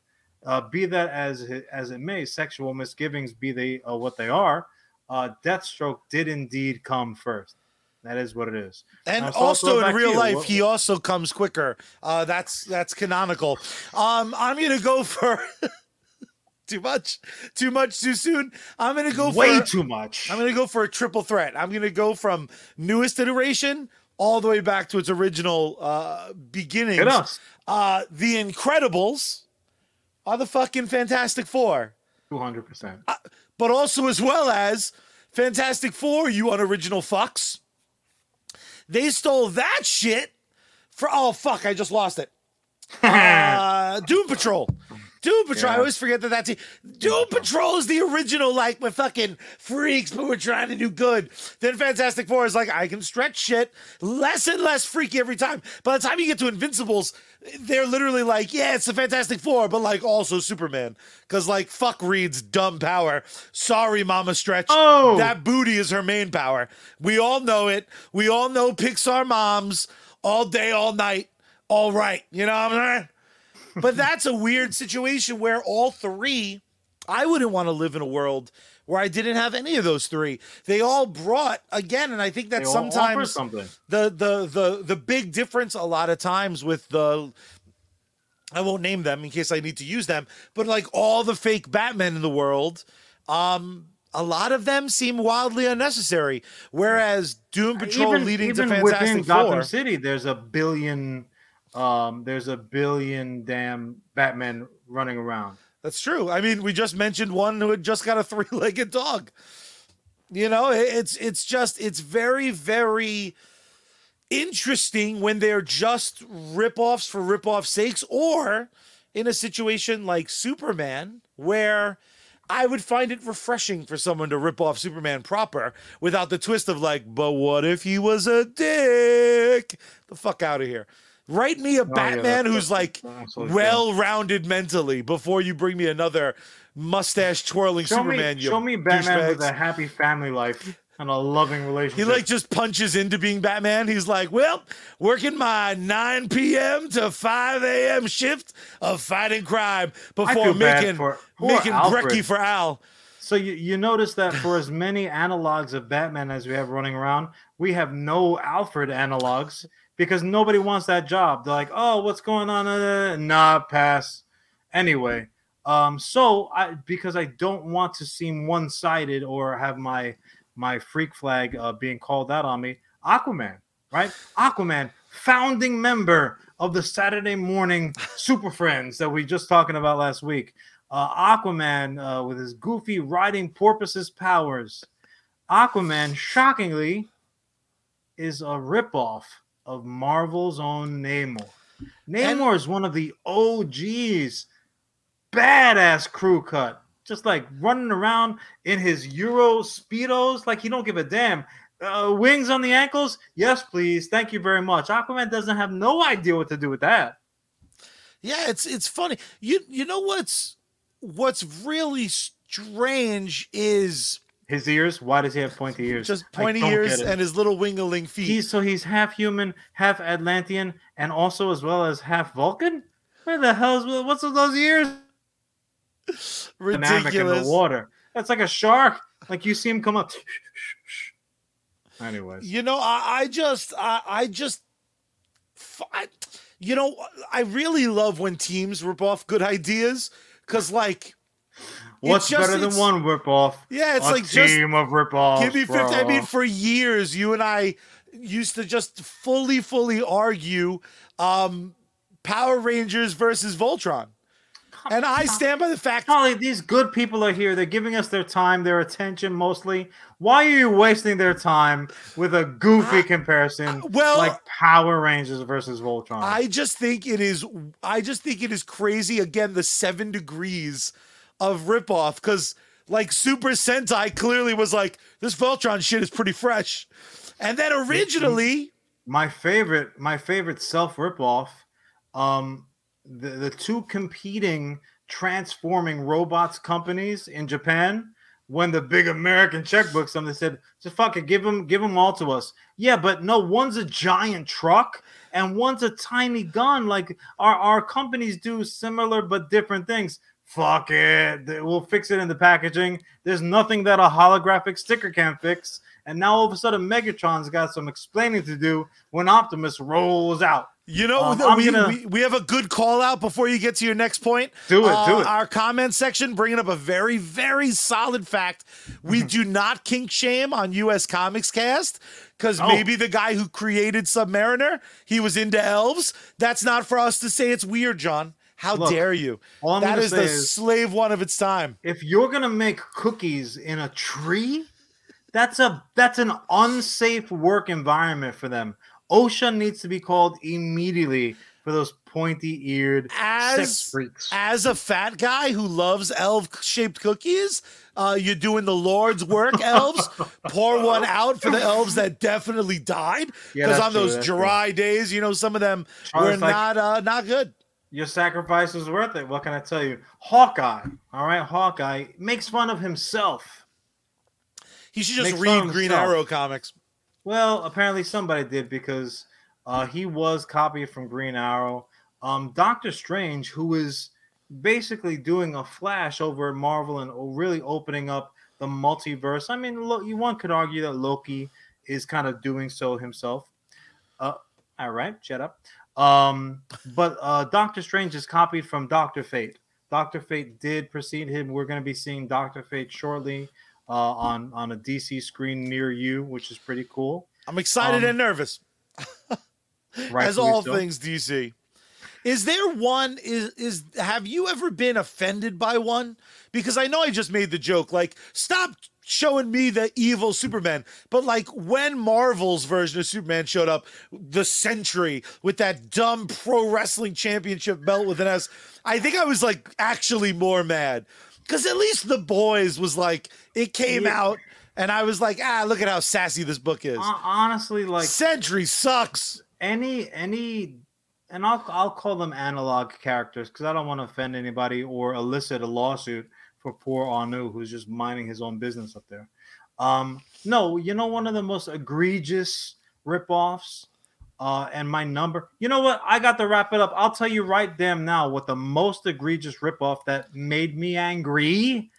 [SPEAKER 1] uh, be that as it, as it may, sexual misgivings be they uh, what they are, uh, Deathstroke did indeed come first. That is what it is.
[SPEAKER 2] And
[SPEAKER 1] Now, so I'll throw
[SPEAKER 2] also in real life,
[SPEAKER 1] What-
[SPEAKER 2] he also comes quicker. Uh, that's that's canonical. Um, I'm gonna go for too much, too much too soon. I'm gonna go
[SPEAKER 1] way
[SPEAKER 2] for
[SPEAKER 1] too much.
[SPEAKER 2] I'm gonna go for a triple threat. I'm gonna go from newest iteration all the way back to its original uh, beginnings. Uh, the Incredibles are the fucking Fantastic Four,
[SPEAKER 1] 200%.
[SPEAKER 2] But also as well as Fantastic Four, you unoriginal fucks. They stole that shit for oh fuck, I just lost it. Uh, Doom Patrol. Doom Patrol. I always forget that that's it. Doom Patrol is the original, like, we're fucking freaks, but we're trying to do good. Then Fantastic Four is like, I can stretch shit less and less freaky every time. By the time you get to Invincibles, they're literally like, yeah, it's the Fantastic Four, but like also Superman. Because, like, fuck Reed's dumb power. Sorry, Mama Stretch.
[SPEAKER 1] Oh!
[SPEAKER 2] That booty is her main power. We all know it. We all know Pixar moms all day, all night, all right. You know what I'm saying? But that's a weird situation where all three, I wouldn't want to live in a world where I didn't have any of those three. They all brought again, and I think that
[SPEAKER 1] They all offer
[SPEAKER 2] sometimes the the the the big difference a lot of times with the I won't name them in case I need to use them, but like all the fake Batmen in the world, um, a lot of them seem wildly unnecessary. Whereas Doom Patrol
[SPEAKER 1] even,
[SPEAKER 2] leading
[SPEAKER 1] even
[SPEAKER 2] to
[SPEAKER 1] within
[SPEAKER 2] Fantastic
[SPEAKER 1] Gotham City, there's a billion, um, there's a billion damn Batman running around.
[SPEAKER 2] that's true. I mean, we just mentioned one who had just got a three-legged dog. You know, it's it's just it's very very interesting when they're just rip-offs for rip-off sakes or in a situation like Superman where I would find it refreshing for someone to rip off Superman proper without the twist of like, but what if he was a dick? The fuck out of here. Write me a
[SPEAKER 1] Oh,
[SPEAKER 2] Batman
[SPEAKER 1] that-
[SPEAKER 2] who's like well-rounded mentally before you bring me another mustache twirling
[SPEAKER 1] Show
[SPEAKER 2] Superman.
[SPEAKER 1] me, show me Batman with a happy family life and a loving relationship.
[SPEAKER 2] He like just punches into being Batman. He's like, well, working my 9 p.m. to 5 a.m. shift of fighting crime before making
[SPEAKER 1] for-
[SPEAKER 2] making brekkie for Al.
[SPEAKER 1] So you, you notice that for as many analogs of Batman as we have running around, we have no Alfred analogs because nobody wants that job. They're like, oh, what's going on? Uh, nah, pass. Anyway, um, so I because I don't want to seem one-sided or have my my freak flag uh, being called out on me, Aquaman, right? Aquaman, founding member of the Saturday morning Super Friends that we just talking about last week uh, Aquaman uh, with his goofy riding porpoises powers. Aquaman, shockingly, is a ripoff of Marvel's own Namor. Namor is one of the OGs, badass crew cut, just like running around in his Euro speedos, like he don't give a damn. Uh, wings on the ankles, yes, please, thank you very much. Aquaman doesn't have no idea what to do with that.
[SPEAKER 2] Yeah, it's it's funny. You you know what's what's really strange is
[SPEAKER 1] His ears, why does he have pointy ears?
[SPEAKER 2] just pointy ears and his little wingling feet.
[SPEAKER 1] He's so he's half human, half Atlantean, and also as well as half Vulcan. Where the hell's what's with those ears? Dynamic in the water. That's like a shark. Like you see him come up. Anyways,
[SPEAKER 2] You know, I, I just, I, I just, I- you know, I really love when teams rip off good ideas because, like,
[SPEAKER 1] what's
[SPEAKER 2] just-
[SPEAKER 1] better than
[SPEAKER 2] it's-
[SPEAKER 1] one ripoff?
[SPEAKER 2] yeah, it's
[SPEAKER 1] a
[SPEAKER 2] like just
[SPEAKER 1] team of ripoffs.
[SPEAKER 2] give me fifty. I mean, for years, you and I used to just fully, fully argue um, Power Rangers versus Voltron. and I stand by the fact.
[SPEAKER 1] Charlie, these good people are here. They're giving us their time, their attention mostly. Why are you wasting their time with a goofy comparison?
[SPEAKER 2] well-
[SPEAKER 1] like Power Rangers versus Voltron.
[SPEAKER 2] I just think it is. I just think it is crazy. Again, the seven degrees of ripoff because like Super Sentai clearly was like this Voltron shit is pretty fresh, and then originally.
[SPEAKER 1] my favorite my favorite self ripoff um the, the two competing transforming robots companies in japan when the big american checkbook they said just fucking give them give them all to us. Yeah but no one's a giant truck and one's a tiny gun. Like our, our companies do similar but different things fuck it we'll fix it in the packaging there's nothing that a holographic sticker can fix and now all of a sudden Megatron's got some explaining to do when Optimus rolls out.
[SPEAKER 2] You know,
[SPEAKER 1] Um,
[SPEAKER 2] we,
[SPEAKER 1] gonna-
[SPEAKER 2] we, we have a good call out before you get to your next point.
[SPEAKER 1] Do it,
[SPEAKER 2] Uh,
[SPEAKER 1] do it.
[SPEAKER 2] Our comment section bringing up a very, very solid fact. We do not kink shame on U.S. Comics Cast because
[SPEAKER 1] Oh.
[SPEAKER 2] maybe the guy who created Submariner, he was into elves. That's not for us to say it's weird, John. How
[SPEAKER 1] Look,
[SPEAKER 2] dare you? That is the
[SPEAKER 1] is-
[SPEAKER 2] slave one of its time.
[SPEAKER 1] If you're gonna make cookies in a tree, that's a that's an unsafe work environment for them. OSHA needs to be called immediately for those pointy-eared
[SPEAKER 2] As-
[SPEAKER 1] sex freaks.
[SPEAKER 2] As a fat guy who loves elf-shaped cookies, uh, you're doing the Lord's work, elves. Pour one out for the elves that definitely died. Because
[SPEAKER 1] that's
[SPEAKER 2] on
[SPEAKER 1] true,
[SPEAKER 2] those
[SPEAKER 1] that's true.
[SPEAKER 2] dry days, you know, some of them
[SPEAKER 1] Charlie's
[SPEAKER 2] were
[SPEAKER 1] like-
[SPEAKER 2] not uh, not good.
[SPEAKER 1] Your sacrifice was worth it. What can I tell you? Hawkeye, all right, Hawkeye makes fun of himself.
[SPEAKER 2] He should just
[SPEAKER 1] Makes
[SPEAKER 2] read Green
[SPEAKER 1] himself.
[SPEAKER 2] Arrow comics.
[SPEAKER 1] Well, apparently somebody did because uh, he was copied from Green Arrow. Um, Doctor Strange, who is basically doing a flash over at Marvel and really opening up the multiverse. I mean, look, you one could argue that Loki is kind of doing so himself. Uh, all right, shut up. Um, but uh, Doctor Strange is copied from Doctor Fate. Doctor Fate did precede him. We're going to be seeing Doctor Fate shortly uh, on on a DC screen near you, which is pretty cool.
[SPEAKER 2] I'm excited
[SPEAKER 1] Um,
[SPEAKER 2] and nervous, right,
[SPEAKER 1] as
[SPEAKER 2] all
[SPEAKER 1] so.
[SPEAKER 2] things DC. Is there one? Is is have you ever been offended by one? Because I know I just made the joke. Like, stop showing me the evil Superman. But like when Marvel's version of Superman showed up, the Sentry with that dumb pro wrestling championship belt with an S, I think I was like actually more mad. Because at least the boys was like, it came
[SPEAKER 1] Yeah.
[SPEAKER 2] out, and I was like, ah, look at how sassy this book is.
[SPEAKER 1] Honestly, like
[SPEAKER 2] Sentry sucks.
[SPEAKER 1] any any, and I'll I'll call them analog characters because I don't want to offend anybody or elicit a lawsuit for poor Anu who's just minding his own business up there. Um, no, you know one of the most egregious ripoffs. Uh, and my number, you know what? I got to wrap it up. I'll tell you right damn now what the most egregious ripoff that made me angry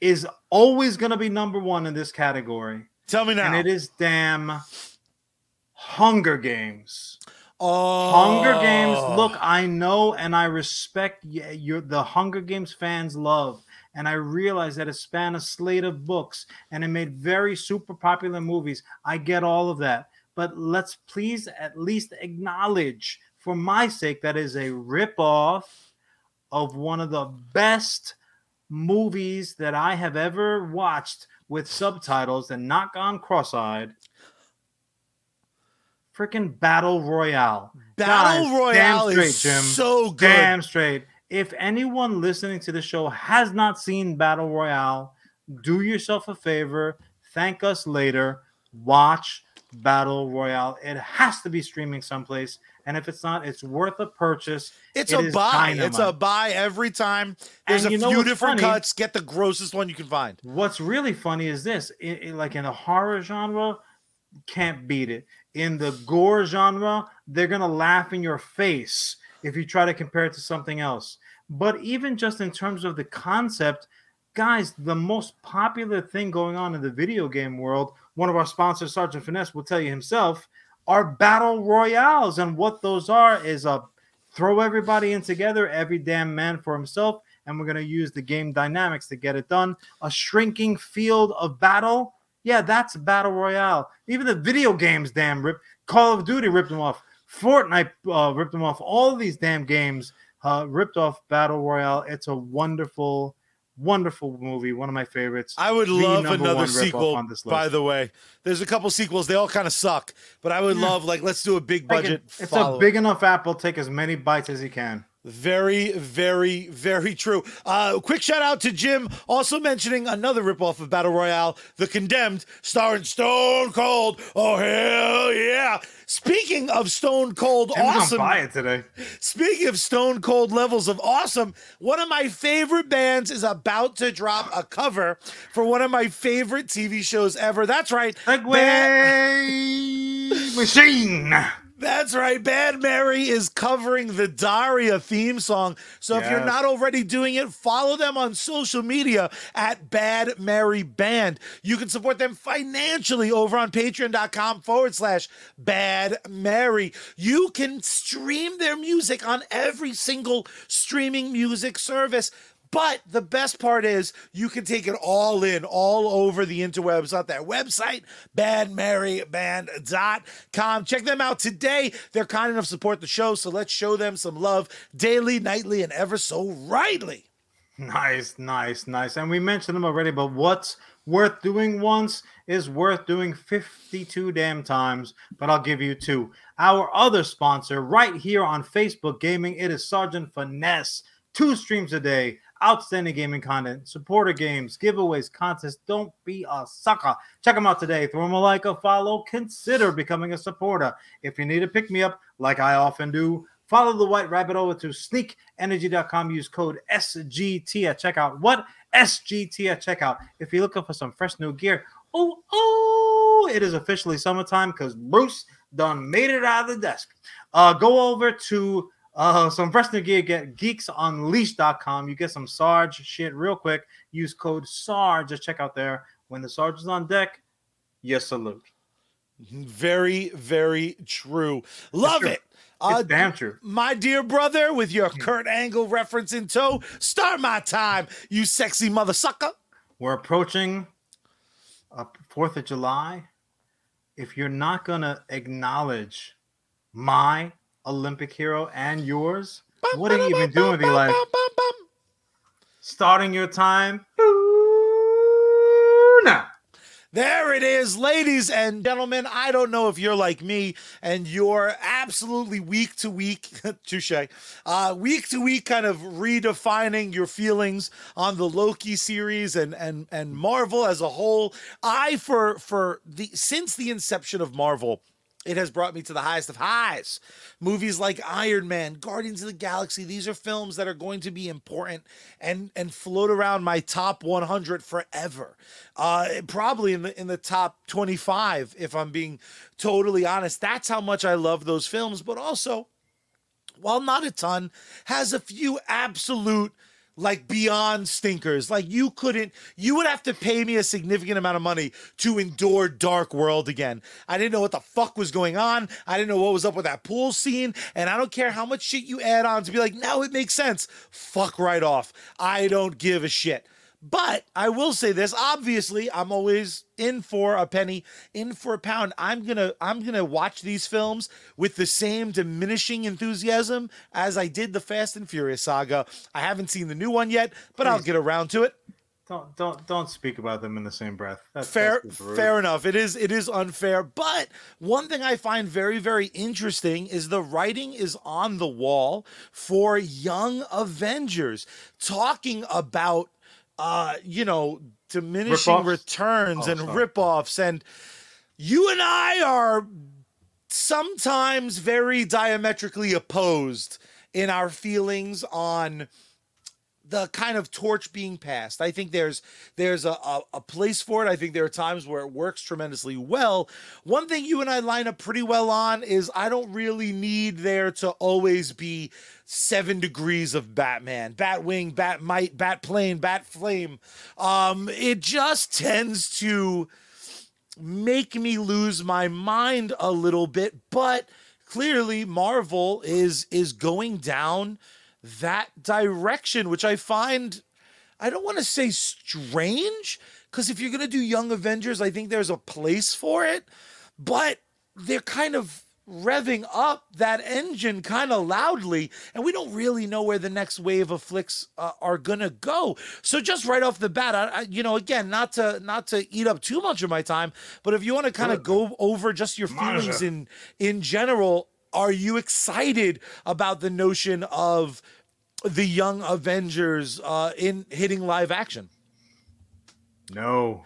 [SPEAKER 1] is always going to be number one in this category.
[SPEAKER 2] Tell me now.
[SPEAKER 1] And it is damn Hunger Games.
[SPEAKER 2] Oh,
[SPEAKER 1] Hunger Games. Look, I know and I respect your the Hunger Games fans love, and I realize that it spanned a slate of books and it made very super popular movies. I get all of that, but let's please at least acknowledge, for my sake, that is a ripoff of one of the best movies that I have ever watched with subtitles and not gone cross-eyed. Freaking Battle Royale.
[SPEAKER 2] Battle
[SPEAKER 1] Guys,
[SPEAKER 2] Royale
[SPEAKER 1] damn
[SPEAKER 2] is
[SPEAKER 1] Jim.
[SPEAKER 2] so good.
[SPEAKER 1] Damn straight. If anyone listening to the show has not seen Battle Royale, do yourself a favor. Thank us later. Watch Battle Royale. It has to be streaming someplace. And if it's not, it's worth a purchase.
[SPEAKER 2] It's
[SPEAKER 1] It
[SPEAKER 2] a buy. It's a buy every time. There's
[SPEAKER 1] And
[SPEAKER 2] a few different
[SPEAKER 1] funny?
[SPEAKER 2] cuts. Get the grossest one you can find.
[SPEAKER 1] What's really funny is this: i- i- like in the horror genre, can't beat it. In the gore genre, they're gonna laugh in your face if you try to compare it to something else. But even just in terms of the concept, guys, the most popular thing going on in the video game world, one of our sponsors, Sergeant Finesse, will tell you himself, are battle royales, and what those are is a throw everybody in together, every damn man for himself, and we're to use the game dynamics to get it done. A shrinking field of battle. Yeah, that's battle royale. Even the video games, damn rip. Call of Duty ripped them off. Fortnite uh, ripped them off. All of these damn games uh, ripped off Battle Royale. It's a wonderful, wonderful movie. One of my favorites.
[SPEAKER 2] I would
[SPEAKER 1] The
[SPEAKER 2] love another sequel.
[SPEAKER 1] on this
[SPEAKER 2] By the way, there's a couple sequels. They all kind of suck, but I would
[SPEAKER 1] Yeah.
[SPEAKER 2] love like let's do a big
[SPEAKER 1] it-
[SPEAKER 2] budget.
[SPEAKER 1] It's a big enough apple. Take as many bites as you can.
[SPEAKER 2] Very, very, very true. Uh, quick shout out to Jim, also mentioning another ripoff of Battle Royale, The Condemned, starring Stone Cold. Oh hell yeah! Speaking of Stone Cold,
[SPEAKER 1] I'm
[SPEAKER 2] awesome.
[SPEAKER 1] buy it today.
[SPEAKER 2] Speaking of Stone Cold levels of awesome, one of my favorite bands is about to drop a cover for one of my favorite TV shows ever. That's right.
[SPEAKER 1] Segway machine.
[SPEAKER 2] That's right. Bad Mary is covering the Daria theme song. So if you're not already doing it, follow them on social media at Bad Mary Band. You can support them financially over on patreon.com forward slash Bad Mary. You can stream their music on every single streaming music service. But the best part is you can take it all in, all over the interwebs on their website, badmaryband.com. Check them out today. They're kind enough to support the show, so let's show them some love daily, nightly, and ever so rightly.
[SPEAKER 1] Nice, nice, nice. And we mentioned them already, but what's worth doing once is worth doing 52 damn times. But I'll give you two. Our other sponsor, right here on Facebook Gaming, it is Sergeant Finesse. Two streams a day, outstanding gaming content, supporter games, giveaways, contests. Don't be a sucker. Check them out today. Throw them a like, a follow. Consider becoming a supporter. If you need a pick me up, like I often do, Follow the White Rabbit over to sneakenergy.com. Use code SGT at checkout. What? SGT at checkout. If you're looking for some fresh new gear, oh, oh, it is officially summertime because Bruce done made it out of the desk. Uh, go over to uh, some new gear. Get geeksunleashed.com. You get some Sarge shit real quick. Use code SARGE Just check out there. When the Sarge is on deck, you salute.
[SPEAKER 2] Very, very true. Love
[SPEAKER 1] true.
[SPEAKER 2] it.
[SPEAKER 1] It's
[SPEAKER 2] Uh,
[SPEAKER 1] damn true.
[SPEAKER 2] my dear brother, with your Kurt Angle reference in tow, start my time, you sexy mother sucker.
[SPEAKER 1] We're approaching a Fourth of July. If you're not gonna acknowledge my Olympic hero and yours, what are you even doing with your life? Starting your time now.
[SPEAKER 2] There it is, ladies and gentlemen. I don't know if you're like me and you're absolutely week to week, touche, uh, week to week, kind of redefining your feelings on the Loki series and and and Marvel as a whole. I for for the since the inception of Marvel. It has brought me to the highest of highs. Movies like Iron Man, Guardians of the Galaxy, these are films that are going to be important and and float around my top 100 forever. Uh, probably in the in the top 25 if I'm being totally honest. That's how much I love those films, but also while not a ton, has a few absolute like beyond stinkers. Like you couldn't, you would have to pay me a significant amount of money to endure Dark World again. I didn't know what the fuck was going on. I didn't know what was up with that pool scene. And I don't care how much shit you add on to be like, now it makes sense. Fuck right off. I don't give a shit. But I will say this, obviously, I'm always in for a penny, in for a pound. I'm going to I'm going to watch these films with the same diminishing enthusiasm as I did the Fast and Furious saga. I haven't seen the new one yet, but I'll get around to it.
[SPEAKER 1] Don't don't don't speak about them in the same breath. That's,
[SPEAKER 2] fair
[SPEAKER 1] that's
[SPEAKER 2] fair enough it is it is unfair but one thing i find very very interesting is the writing is on the wall for young avengers talking about uh you know diminishing
[SPEAKER 1] Rip-offs?
[SPEAKER 2] returns
[SPEAKER 1] Oh,
[SPEAKER 2] and
[SPEAKER 1] sorry.
[SPEAKER 2] ripoffs and you and i are sometimes very diametrically opposed in our feelings on the kind of torch being passed. I think there's there's a, a, a place for it. I think there are times where it works tremendously well. One thing you and I line up pretty well on is I don't really need there to always be seven degrees of Batman, Batwing, Batmite, Batplane, Batflame. Um, it just tends to make me lose my mind a little bit, but clearly Marvel is is going down that direction, which I find I don't want to say strange because if you're going to do Young Avengers, I think there's a place for it, but they're kind of revving up that engine kind of loudly, and we don't really know where the next wave of flicks uh, are gonna go. So just right off the bat, I, I, you know, again, not to not to eat up too much of my time, but if you want to kind of go over just your feelings in in general, are you excited about the notion of the Young Avengers uh, in hitting live action?
[SPEAKER 1] No,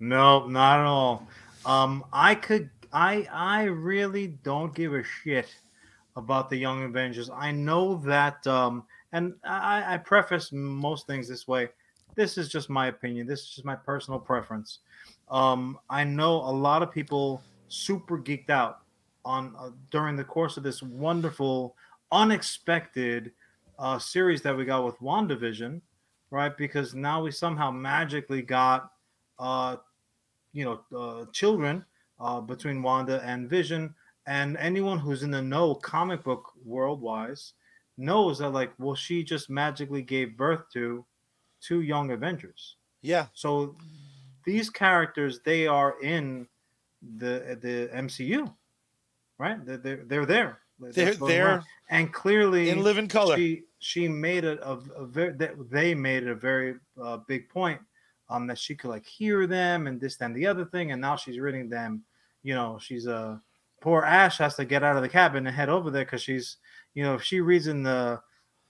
[SPEAKER 1] no, not at all. Um, I could I I really don't give a shit about the Young Avengers. I know that, um, and I, I preface most things this way. This is just my opinion. This is just my personal preference. Um, I know a lot of people super geeked out on uh, during the course of this wonderful, unexpected uh, series that we got with WandaVision, right? Because now we somehow magically got, uh, you know, uh, children uh, between Wanda and Vision. And anyone who's in the know comic book world wise knows that, like, well, she just magically gave birth to two young Avengers.
[SPEAKER 2] Yeah.
[SPEAKER 1] So these characters, they are in the the MCU, right? They're they're, they're there.
[SPEAKER 2] They're there,
[SPEAKER 1] and clearly
[SPEAKER 2] in living color.
[SPEAKER 1] She she made it a, a very they made it a very uh, big point um, that she could like hear them and this and the other thing, and now she's reading them. You know, she's a uh, poor Ash has to get out of the cabin and head over there because she's, you know, if she reads in the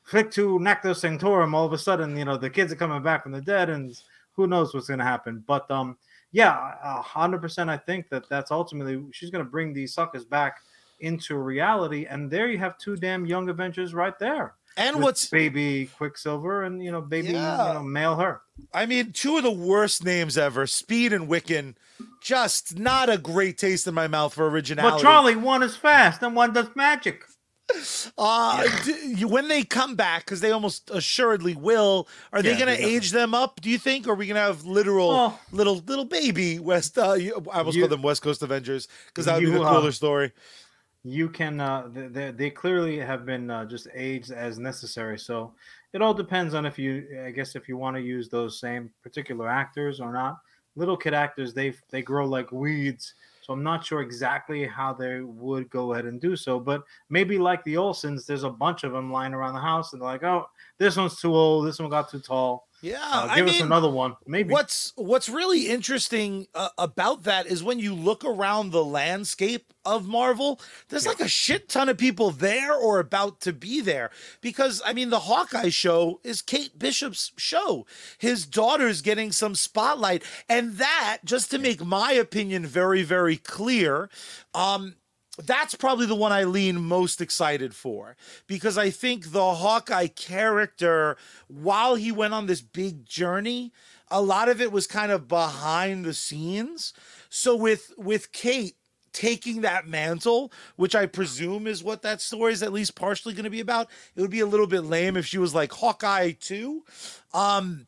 [SPEAKER 1] Fictu Nacto Sanctorum, all of a sudden, you know, the kids are coming back from the dead, and who knows what's going to happen. But um, yeah, hundred percent, I think that that's ultimately she's going to bring these suckers back into reality, and there you have two damn young Avengers right there.
[SPEAKER 2] And what's
[SPEAKER 1] baby Quicksilver and you know baby yeah. you know mail her.
[SPEAKER 2] I mean, two of the worst names ever, Speed and Wiccan. Just not a great taste in my mouth for originality.
[SPEAKER 1] But Charlie, one is fast and one does magic.
[SPEAKER 2] Uh, yeah. when they come back, because they almost assuredly will, are yeah, they going to age them up? Do you think, or are we going to have literal oh. little little baby West? Uh, I almost you, call them West Coast Avengers because that would be the cooler uh, story
[SPEAKER 1] you can uh, they, they clearly have been uh, just aged as necessary so it all depends on if you i guess if you want to use those same particular actors or not little kid actors they they grow like weeds so i'm not sure exactly how they would go ahead and do so but maybe like the Olsens, there's a bunch of them lying around the house and they're like oh this one's too old. This one got too tall
[SPEAKER 2] yeah,
[SPEAKER 1] uh, give I us mean, another one. Maybe.
[SPEAKER 2] What's What's really interesting uh, about that is when you look around the landscape of Marvel, there's yeah. like a shit ton of people there or about to be there. Because I mean, the Hawkeye show is Kate Bishop's show. His daughter's getting some spotlight, and that, just to make my opinion very, very clear, um, that's probably the one I lean most excited for because I think the Hawkeye character, while he went on this big journey, a lot of it was kind of behind the scenes. So with with Kate taking that mantle, which I presume is what that story is at least partially going to be about, it would be a little bit lame if she was like Hawkeye too. Um,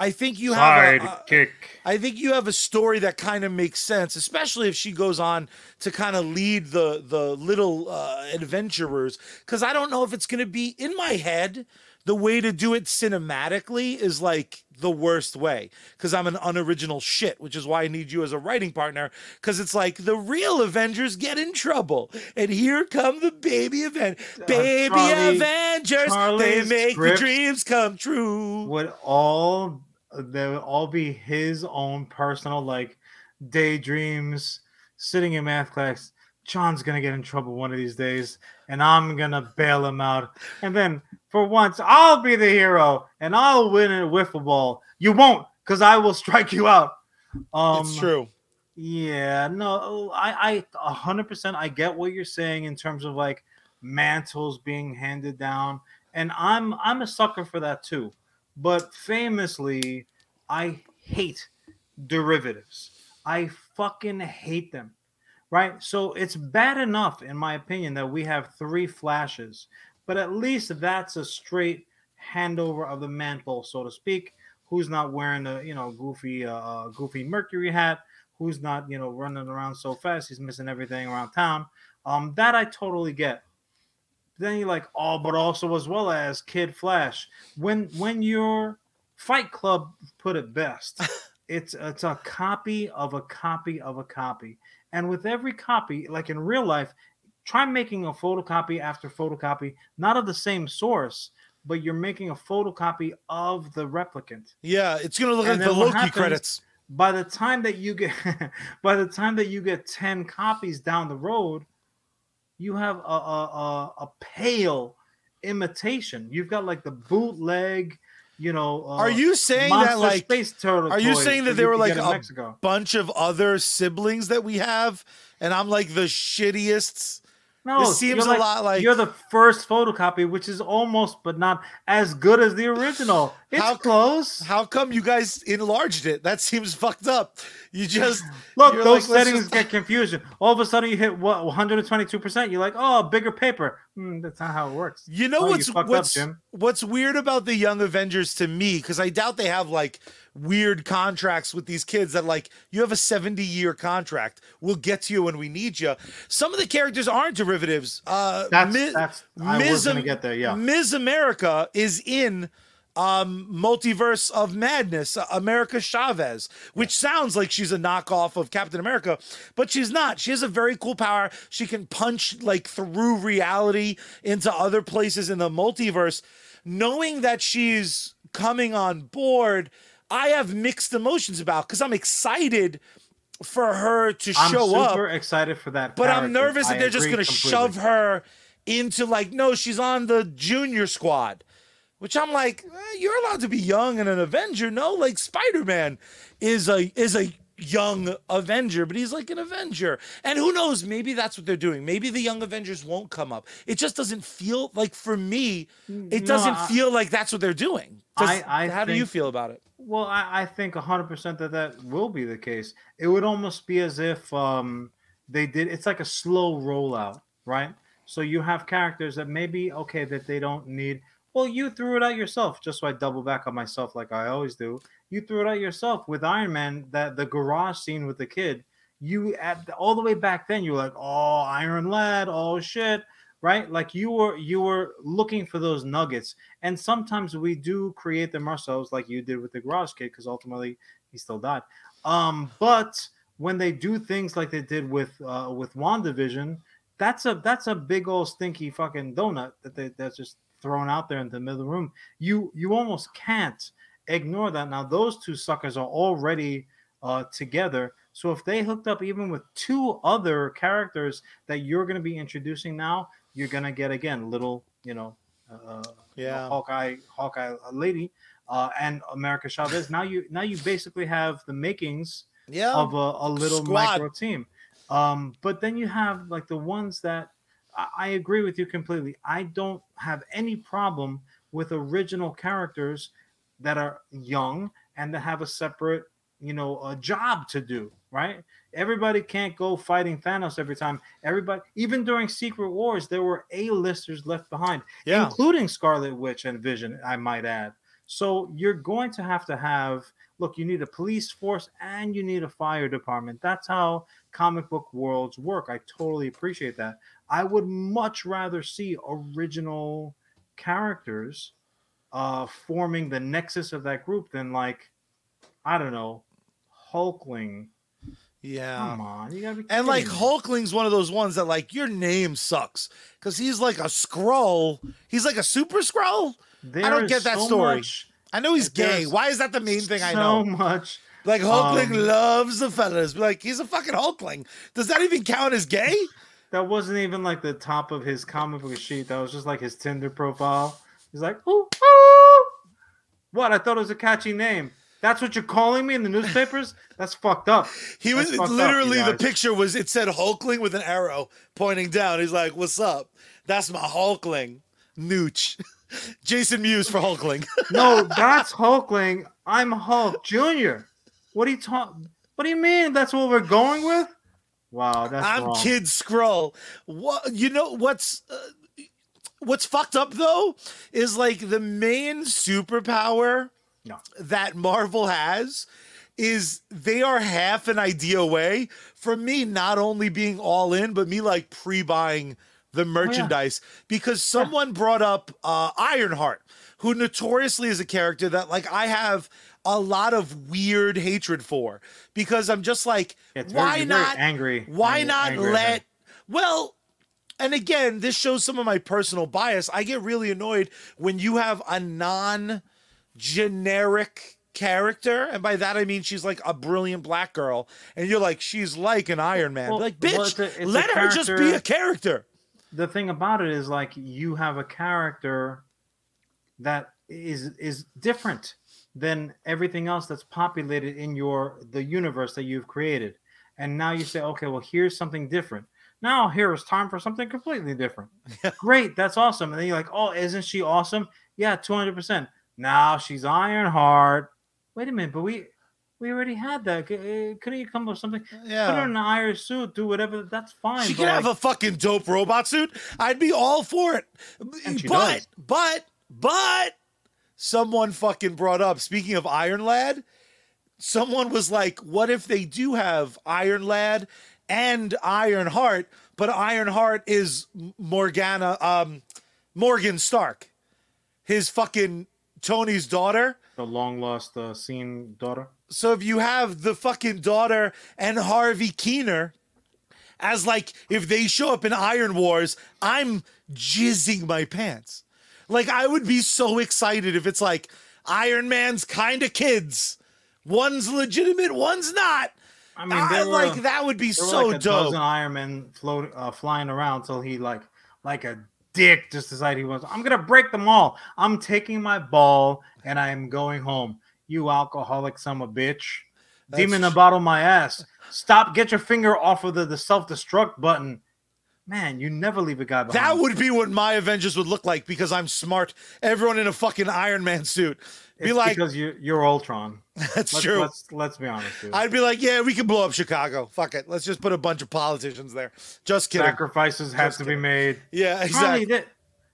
[SPEAKER 2] I think you have a,
[SPEAKER 1] kick.
[SPEAKER 2] I think you have a story that kind of makes sense, especially if she goes on to kind of lead the the little uh, adventurers. Because I don't know if it's going to be in my head. The way to do it cinematically is like the worst way because I'm an unoriginal shit, which is why I need you as a writing partner. Because it's like the real Avengers get in trouble, and here come the baby Avengers, uh, baby Charlie, Avengers. Charlie's they make the dreams come true.
[SPEAKER 1] Would all they would all be his own personal like daydreams sitting in math class. John's gonna get in trouble one of these days and i'm gonna bail him out. And then for once i'll be the hero and i'll win a wiffle ball. You won't because i will strike you out.
[SPEAKER 2] Um it's true.
[SPEAKER 1] yeah no i i 100% i get what you're saying in terms of like mantles being handed down and i'm i'm a sucker for that too but famously, I hate derivatives. I fucking hate them. Right? So it's bad enough, in my opinion, that we have three flashes, but at least that's a straight handover of the mantle, so to speak. Who's not wearing a you know goofy uh, uh goofy Mercury hat? Who's not you know running around so fast he's missing everything around town? Um, that I totally get then you're like, oh, but also as well as Kid Flash. When when your Fight Club put it best, it's it's a copy of a copy of a copy, and with every copy, like in real life, try making a photocopy after photocopy, not of the same source, but you're making a photocopy of the replicant.
[SPEAKER 2] Yeah, it's gonna look
[SPEAKER 1] And
[SPEAKER 2] like the Loki
[SPEAKER 1] happens-
[SPEAKER 2] credits.
[SPEAKER 1] By the time that you get, by the time that you get ten copies down the road, you have a a, a, a pale imitation. You've got like the bootleg, you know. Uh,
[SPEAKER 2] Are you saying that like
[SPEAKER 1] space turtle?
[SPEAKER 2] are you saying that there were like a
[SPEAKER 1] Mexico?
[SPEAKER 2] bunch of other siblings that we have, and I'm like the shittiest?
[SPEAKER 1] No,
[SPEAKER 2] This seems
[SPEAKER 1] you're
[SPEAKER 2] a lot like-
[SPEAKER 1] you're the first photocopy, which is almost but not as good as the original. It's
[SPEAKER 2] How-
[SPEAKER 1] close.
[SPEAKER 2] How come you guys enlarged it? That seems fucked up. You just
[SPEAKER 1] Look, those
[SPEAKER 2] like,
[SPEAKER 1] settings
[SPEAKER 2] just-
[SPEAKER 1] get confusion. All of a sudden, you hit what 122 percent. You're like, oh, bigger paper. Hmm, that's not how it works.
[SPEAKER 2] You know
[SPEAKER 1] Oh, you
[SPEAKER 2] what's
[SPEAKER 1] up,
[SPEAKER 2] what's what's weird about the Young Avengers to me because I doubt they have like weird contracts with these kids that like you have a 70 year contract. We'll get to you when we need you. Some of the characters aren't derivatives. Uh
[SPEAKER 1] That's
[SPEAKER 2] Mi-
[SPEAKER 1] that's. I was
[SPEAKER 2] Ms.
[SPEAKER 1] gonna get there. Yeah.
[SPEAKER 2] Ms. America is in um multiverse of madness uh, america chavez which sounds like she's a knockoff of captain america but she's not. She has a very cool power. She can punch like through reality into other places in the multiverse. Knowing that she's coming on board i have mixed emotions about because i'm excited for her to
[SPEAKER 1] I'm
[SPEAKER 2] show up
[SPEAKER 1] super excited for that.
[SPEAKER 2] but I'm nervous that
[SPEAKER 1] I
[SPEAKER 2] they're just going to shove her into like, no, she's on the junior squad. Which I'm like, eh, you're allowed to be young and an Avenger. No, like Spider Man is a is a young Avenger, but he's like an Avenger. And who knows? Maybe that's what they're doing. Maybe the young Avengers won't come up. It just doesn't feel like for me. It
[SPEAKER 1] No,
[SPEAKER 2] doesn't
[SPEAKER 1] I-
[SPEAKER 2] feel like that's what they're doing. Does-
[SPEAKER 1] I- I
[SPEAKER 2] how do you feel about it?
[SPEAKER 1] Well, I, I think 100% that that will be the case. It would almost be as if um, they did, it's like a slow rollout, right? So you have characters that maybe, okay, that they don't need. Well, you threw it out yourself, just so I double back on myself like I always do. You threw it out yourself with Iron Man, that the garage scene with the kid. You at all the way back then, you were like, oh, Iron Lad, oh shit, right? Like you were you were looking for those nuggets, and sometimes we do create them ourselves, like you did with the garage kid, because ultimately he still died. Um, but when they do things like they did with uh, with Wandavision, that's a that's a big old stinky fucking donut that they that's just thrown out there in the middle of the room. You you almost can't ignore that. Now those two suckers are already uh, together. So if they hooked up even with two other characters that you're going to be introducing now, you're going to get again little you know uh, you know,
[SPEAKER 2] Yeah.
[SPEAKER 1] Hawkeye Hawkeye lady uh, and America Chavez. Now you now you basically have the makings
[SPEAKER 2] Yeah.
[SPEAKER 1] of a, a little
[SPEAKER 2] Squad.
[SPEAKER 1] micro team. Um, but then you have like the ones that I, agree with you completely. I don't have any problem with original characters that are young and that have a separate, you know, a job to do. Right? Everybody can't go fighting Thanos every time. Everybody, even during Secret Wars, there were A-listers left behind
[SPEAKER 2] yeah.
[SPEAKER 1] including Scarlet Witch and Vision, I might add. So you're going to have to have look, you need a police force and you need a fire department. That's how comic book worlds work. I totally appreciate that. I would much rather see original characters uh forming the nexus of that group than like I don't know, Hulkling.
[SPEAKER 2] Yeah.
[SPEAKER 1] Come on, you gotta be
[SPEAKER 2] And like
[SPEAKER 1] me.
[SPEAKER 2] Hulkling's one of those ones that like your name sucks because he's like a scroll. He's like a super scroll.
[SPEAKER 1] There
[SPEAKER 2] don't get that
[SPEAKER 1] so
[SPEAKER 2] story.
[SPEAKER 1] much-
[SPEAKER 2] I know he's gay. Why is that the main thing I know?
[SPEAKER 1] so much
[SPEAKER 2] Like Hulkling
[SPEAKER 1] Um,
[SPEAKER 2] loves the fellas. Like he's a fucking Hulkling. Does that even count as gay?
[SPEAKER 1] That wasn't even like the top of his comic book sheet. That was just like his Tinder profile. He's like, ooh, ooh. What? I thought it was a catchy name. That's what you're calling me in the newspapers? That's fucked up.
[SPEAKER 2] He was
[SPEAKER 1] fucked up,
[SPEAKER 2] literally the picture was it said Hulkling with an arrow pointing down. He's like, "What's up? That's my Hulkling." Nooch. Jason Mewes for Hulkling.
[SPEAKER 1] No, that's Hulkling. I'm Hulk Junior. What are you talking? What do you mean? That's what we're going with? Wow, that's
[SPEAKER 2] I'm
[SPEAKER 1] wrong.
[SPEAKER 2] Kid Scroll. What you know? What's uh, what's fucked up though is like the main superpower
[SPEAKER 1] No.
[SPEAKER 2] that Marvel has is they are half an idea away from me not only being all in, but me like pre-buying the merchandise because someone brought up uh, Ironheart, who notoriously is a character that like I have a lot of weird hatred for because I'm just like,
[SPEAKER 1] It's
[SPEAKER 2] why
[SPEAKER 1] very
[SPEAKER 2] not
[SPEAKER 1] angry?
[SPEAKER 2] why
[SPEAKER 1] angry-
[SPEAKER 2] not
[SPEAKER 1] angry
[SPEAKER 2] let well and again, this shows some of my personal bias. I get really annoyed when you have a non generic character, and by that I mean she's like a brilliant black girl, and you're like, she's like an Iron Man.
[SPEAKER 1] Well,
[SPEAKER 2] like,
[SPEAKER 1] well,
[SPEAKER 2] bitch,
[SPEAKER 1] it's a- it's
[SPEAKER 2] let her just be a character.
[SPEAKER 1] The thing about it is like you have a character that is is different than everything else that's populated in your the universe that you've created. And now you say okay well here's something different. Now here is time for something completely different. Great that's awesome. And then you're like oh isn't she awesome? Yeah 200% now she's iron ironheart wait a minute but we we already had that uh, couldn't you come up with something Yeah. put her in an iron suit do whatever that's fine
[SPEAKER 2] She
[SPEAKER 1] but,
[SPEAKER 2] could have
[SPEAKER 1] like,
[SPEAKER 2] a fucking dope robot suit. I'd be all for it.
[SPEAKER 1] And she
[SPEAKER 2] but, but, but, someone fucking brought up, speaking of Iron Lad, someone was like, what if they do have Iron Lad and Iron Heart, but Iron Heart is Morgana, um, Morgan Stark, his fucking Tony's daughter.
[SPEAKER 1] the long lost uh, scene daughter
[SPEAKER 2] So if you have the fucking daughter and Harvey Keener as like if they show up in Iron Wars, I'm jizzing my pants. Like I would be so excited if it's like Iron Man's kind of kids. One's legitimate, one's not.
[SPEAKER 1] I
[SPEAKER 2] I,
[SPEAKER 1] mean, there were,
[SPEAKER 2] like that would be so
[SPEAKER 1] like a
[SPEAKER 2] dope.
[SPEAKER 1] dozen Iron Man float, uh, flying around till he like like a dick just decided he was. I'm gonna break them all. I'm taking my ball and I am going home. You alcoholic son of a bitch.
[SPEAKER 2] That's
[SPEAKER 1] Demon in the bottle my ass. Stop. Get your finger off of the, the self destruct button. Man, you never leave a guy behind.
[SPEAKER 2] That would be what my Avengers would look like because I'm smart. Everyone in a fucking Iron Man suit. Be
[SPEAKER 1] It's
[SPEAKER 2] like,
[SPEAKER 1] because you you're Ultron.
[SPEAKER 2] that's
[SPEAKER 1] Let's,
[SPEAKER 2] true.
[SPEAKER 1] Let's let's be honest, dude.
[SPEAKER 2] I'd be like, yeah, we can blow up Chicago. Fuck it. Let's just put a bunch of politicians there. Just kidding.
[SPEAKER 1] Sacrifices have
[SPEAKER 2] Just
[SPEAKER 1] to
[SPEAKER 2] kidding.
[SPEAKER 1] be made.
[SPEAKER 2] Yeah, exactly.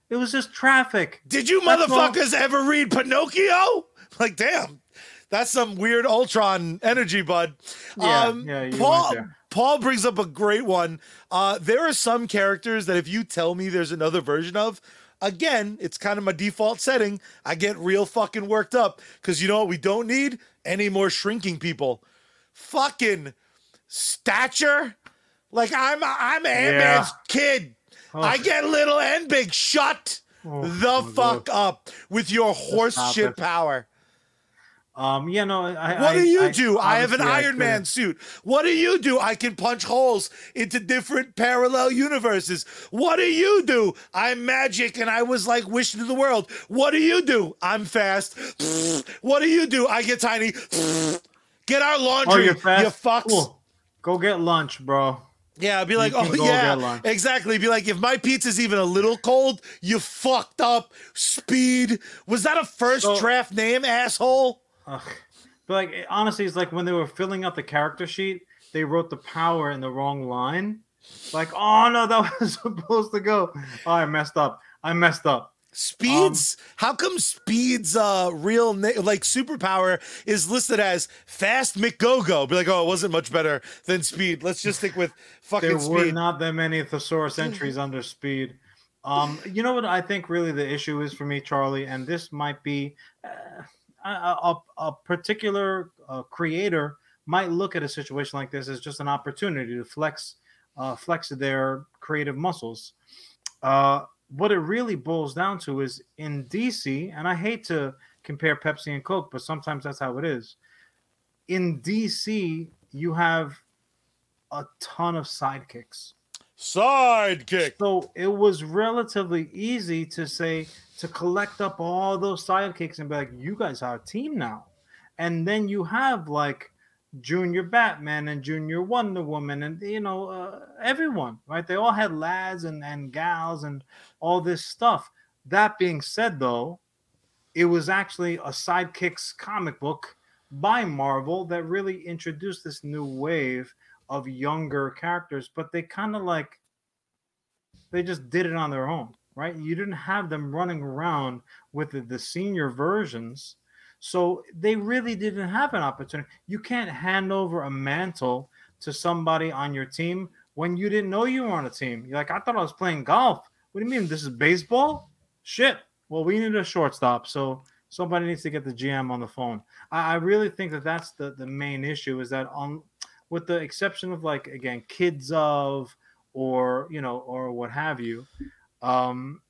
[SPEAKER 1] it was just traffic.
[SPEAKER 2] Did you
[SPEAKER 1] That's all-
[SPEAKER 2] motherfuckers ever read Pinocchio? Like, damn. That's some weird Ultron energy, bud.
[SPEAKER 1] Yeah,
[SPEAKER 2] um,
[SPEAKER 1] yeah,
[SPEAKER 2] Paul. Paul brings up a great one. Uh, there are some characters that if you tell me there's another version of, again, it's kind of my default setting. I get real fucking worked up because you know what we don't need? Any more shrinking people. Fucking stature. Like I'm I'm Ant Man's kid.
[SPEAKER 1] Oh.
[SPEAKER 2] I get little and big. Shut
[SPEAKER 1] Oh,
[SPEAKER 2] the fuck
[SPEAKER 1] God.
[SPEAKER 2] up with your horse shit
[SPEAKER 1] it.
[SPEAKER 2] power.
[SPEAKER 1] Um, yeah, no. I,
[SPEAKER 2] What do you
[SPEAKER 1] I-
[SPEAKER 2] do? I have an Iron
[SPEAKER 1] could-
[SPEAKER 2] Man suit. What do you do? I can punch holes into different parallel universes. What do you do? I'm magic and I was like wishing to the world. What do you do? I'm fast. What do you do? I get tiny. Get our
[SPEAKER 1] Oh,
[SPEAKER 2] laundry,
[SPEAKER 1] you're fast.
[SPEAKER 2] you fucks.
[SPEAKER 1] Cool. Go get lunch, bro.
[SPEAKER 2] Yeah, I'd be like, oh yeah, exactly. Be like, if my pizza's even a little cold, you fucked up. Speed. Was that a first
[SPEAKER 1] So-
[SPEAKER 2] draft name, asshole?
[SPEAKER 1] Ugh. But like it- honestly, it's like when they were filling out the character sheet, they wrote the power in the wrong line. Like, oh no, that was supposed to go. Oh, I messed up. I messed up.
[SPEAKER 2] Speeds? How come Speed's uh real na- like superpower is listed as Fast McGogo? Be like, oh, it wasn't much better than Speed. Let's just stick with fucking
[SPEAKER 1] There were not that many thesaurus entries under speed. Um, you know what I think really the issue is for me, Charlie, and this might be uh, a, a, a particular uh, creator might look at a situation like this as just an opportunity to flex, uh, flex their creative muscles. Uh, what it really boils down to is in DC, and I hate to compare Pepsi and Coke, but sometimes that's how it is. In DC, you have a ton of sidekicks.
[SPEAKER 2] Sidekick.
[SPEAKER 1] So it was relatively easy to say to collect up all those sidekicks and be like, you guys are a team now. And then you have like Junior Batman and Junior Wonder Woman and you know uh, everyone, right? They all had lads and, and gals and all this stuff. That being said, though, it was actually a sidekicks comic book by Marvel that really introduced this new wave of younger characters, but they kind of like they just did it on their own, right? You didn't have them running around with the, the senior versions. So they really didn't have an opportunity. You can't hand over a mantle to somebody on your team when you didn't know you were on a team. You're like, I thought I was playing golf. What do you mean? This is baseball? Shit. Well, we need a shortstop. So somebody needs to get the GM on the phone. I, I really think that that's the, the main issue is that on with the exception of like again kids of or you know or what have you um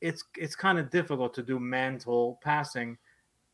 [SPEAKER 1] it's it's kind of difficult to do mantle passing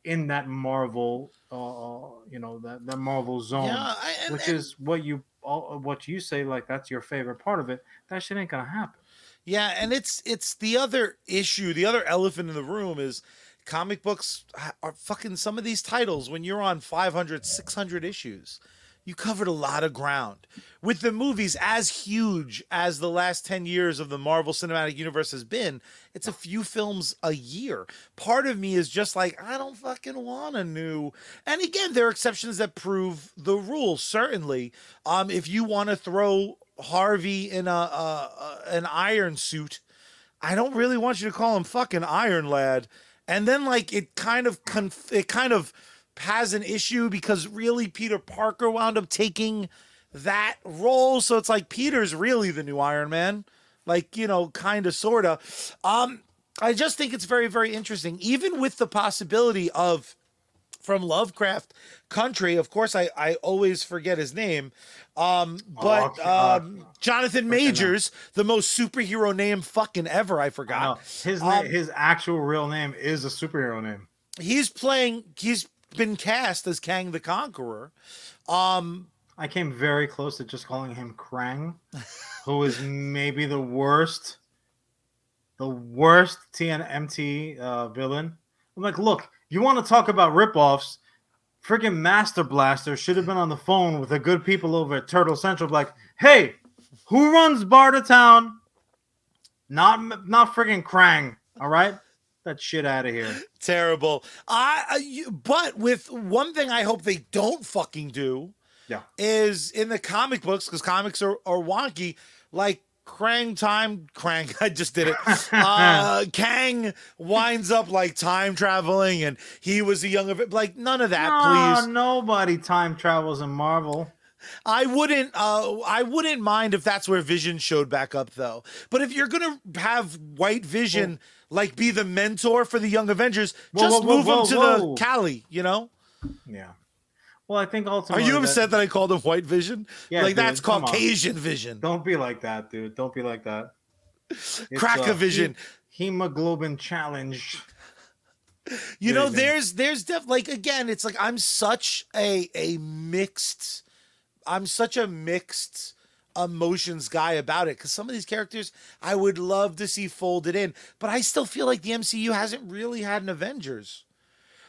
[SPEAKER 1] in that marvel uh you know that, that marvel zone
[SPEAKER 2] Yeah, I, and,
[SPEAKER 1] which
[SPEAKER 2] and-
[SPEAKER 1] is what you all what you say like that's your favorite part of it that shit ain't gonna happen
[SPEAKER 2] Yeah, and it's it's the other issue, the other elephant in the room is comic books are fucking some of these titles when you're on 500 600 issues. You covered a lot of ground. With the movies as huge as the last 10 years of the Marvel Cinematic Universe has been, it's a few films a year. Part of me is just like, I don't fucking want a new. And again, there are exceptions that prove the rule, certainly. Um, if you want to throw Harvey in a, a, a an iron suit, I don't really want you to call him fucking Iron Lad. And then like it kind of conf- it kind of has an issue because really Peter Parker wound up taking that role, so it's like Peter's really the new Iron Man, like you know, kind of sorta. Um, I just think it's very very interesting, even with the possibility of from Lovecraft Country. Of course, I I always forget his name, um, but
[SPEAKER 1] okay, uh,
[SPEAKER 2] um, Jonathan. Majors, the most superhero name fucking ever. I forgot.
[SPEAKER 1] no, his
[SPEAKER 2] Um,
[SPEAKER 1] his actual real name is a superhero name
[SPEAKER 2] He's playing. He's been cast as Kang the Conqueror. Um,
[SPEAKER 1] I came very close to just calling him Krang, who is maybe the worst, the worst TNMT uh, villain. I'm like, look, you want to talk about ripoffs? Freaking Master Blaster should have been on the phone with the good people over at Turtle Central. Like, hey, who runs Barter Town? Not, not freaking Krang. All right, that shit out of here.
[SPEAKER 2] terrible. I, I you- but with one thing I hope they don't fucking do
[SPEAKER 1] Yeah.
[SPEAKER 2] is in the comic books because comics are, are wonky. Like Krang time, Krang, I just did it. Uh, Kang winds up like time traveling, and he was a young of like none of that,
[SPEAKER 1] No,
[SPEAKER 2] please.
[SPEAKER 1] nobody time travels in Marvel.
[SPEAKER 2] I wouldn't uh I wouldn't mind if that's where Vision showed back up though. But if you're gonna have White Vision like be the mentor for the Young Avengers,
[SPEAKER 1] Whoa,
[SPEAKER 2] just
[SPEAKER 1] whoa,
[SPEAKER 2] move
[SPEAKER 1] whoa,
[SPEAKER 2] him to the Cali, you know?
[SPEAKER 1] Yeah. Well, I think ultimately.
[SPEAKER 2] Are
[SPEAKER 1] you
[SPEAKER 2] upset that I called him White Vision?
[SPEAKER 1] Yeah,
[SPEAKER 2] like that's
[SPEAKER 1] dude, on.
[SPEAKER 2] Caucasian Vision.
[SPEAKER 1] Don't be like that, dude. Don't be like that. It's, uh,
[SPEAKER 2] Crack a vision.
[SPEAKER 1] he- hemoglobin challenge.
[SPEAKER 2] You know, there's there's def like again, it's like I'm such a a mixed I'm such a mixed emotions guy about it because some of these characters I would love to see folded in, but I still feel like the MCU hasn't really had an Avengers.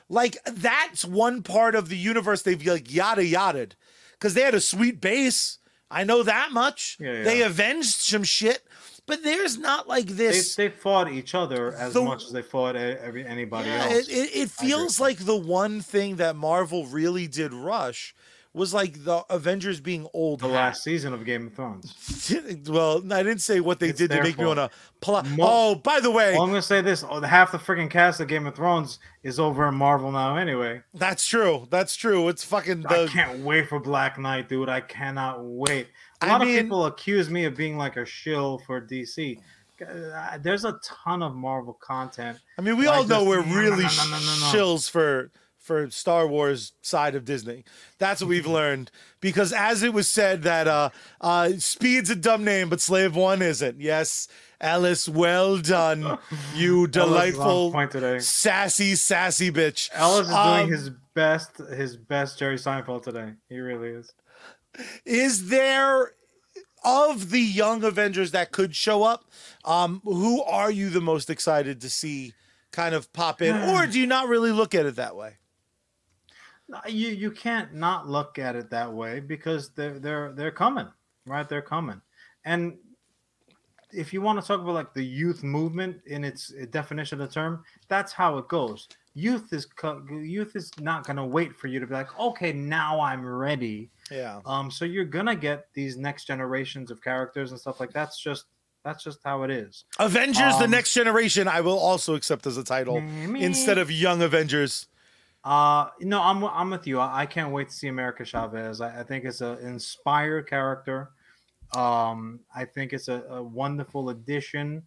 [SPEAKER 2] Like that's one part of the universe they've like yada yada because they had a sweet base. I know that much.
[SPEAKER 1] Yeah, yeah.
[SPEAKER 2] They avenged some shit, but there's not like this.
[SPEAKER 1] they fought each other as
[SPEAKER 2] The-
[SPEAKER 1] much as they fought every anybody
[SPEAKER 2] Yeah,
[SPEAKER 1] else.
[SPEAKER 2] it, it, it feels like the one thing that Marvel really did rush was like the Avengers being old.
[SPEAKER 1] the
[SPEAKER 2] hat.
[SPEAKER 1] last season of Game of Thrones.
[SPEAKER 2] well, I didn't say what they
[SPEAKER 1] It's
[SPEAKER 2] did to make me want to plot.
[SPEAKER 1] Mo-
[SPEAKER 2] oh, by the way,
[SPEAKER 1] Well, I'm gonna say this: oh, half the freaking cast of Game of Thrones is over in Marvel now. Anyway,
[SPEAKER 2] that's true. That's true. It's fucking The- I
[SPEAKER 1] can't wait for Black Knight, dude. I cannot wait. A lot
[SPEAKER 2] mean-
[SPEAKER 1] of people accuse me of being like a shill for DC. Uh, There's a ton of Marvel content.
[SPEAKER 2] I mean, we all know we're really
[SPEAKER 1] no, no, no.
[SPEAKER 2] shills for for Star Wars side of Disney. That's what we've learned because as it was said that uh uh Speed's a dumb name, but Slave One isn't. Yes, Ellis, well done, you
[SPEAKER 1] Ellis is on
[SPEAKER 2] delightful,
[SPEAKER 1] point today.
[SPEAKER 2] sassy, sassy bitch.
[SPEAKER 1] Ellis is
[SPEAKER 2] Um,
[SPEAKER 1] doing his best, his best Jerry Seinfeld today. He really is.
[SPEAKER 2] Is there of the young Avengers that could show up? Um, who are you the most excited to see kind of pop in, or do you not really look at it that way?
[SPEAKER 1] You you can't not look at it that way because they're they're they're coming, right? They're coming, and if you want to talk about like the youth movement in its definition of the term, that's how it goes. Youth is youth is not gonna wait for you to be like, okay, now I'm ready.
[SPEAKER 2] Yeah.
[SPEAKER 1] Um, so you're gonna get these next generations of characters and stuff like that's just that's just how it is.
[SPEAKER 2] Avengers: The
[SPEAKER 1] Um,
[SPEAKER 2] Next Generation. I will also accept as a title instead of Young Avengers.
[SPEAKER 1] Uh, no, I'm I'm with you. I, I can't wait to see America Chavez. I, I think it's an inspired character. Um, I think it's a, a wonderful addition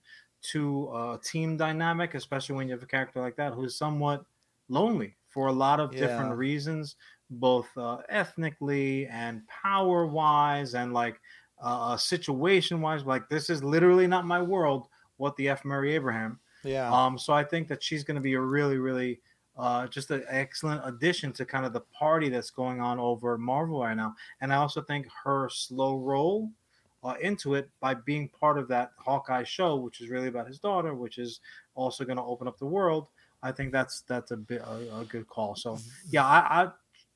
[SPEAKER 1] to a team dynamic, especially when you have a character like that who's somewhat lonely for a lot of different reasons, both uh, ethnically and power wise, and like uh, situation wise. Like this is literally not my world. What the f Mary Abraham.
[SPEAKER 2] Yeah.
[SPEAKER 1] Um, so I think that she's going to be a really, really uh, just an excellent addition to kind of the party that's going on over Marvel right now. And I also think her slow roll uh, into it by being part of that Hawkeye show, which is really about his daughter, which is also going to open up the world. I think that's that's a bit a, a good call. So yeah, I, I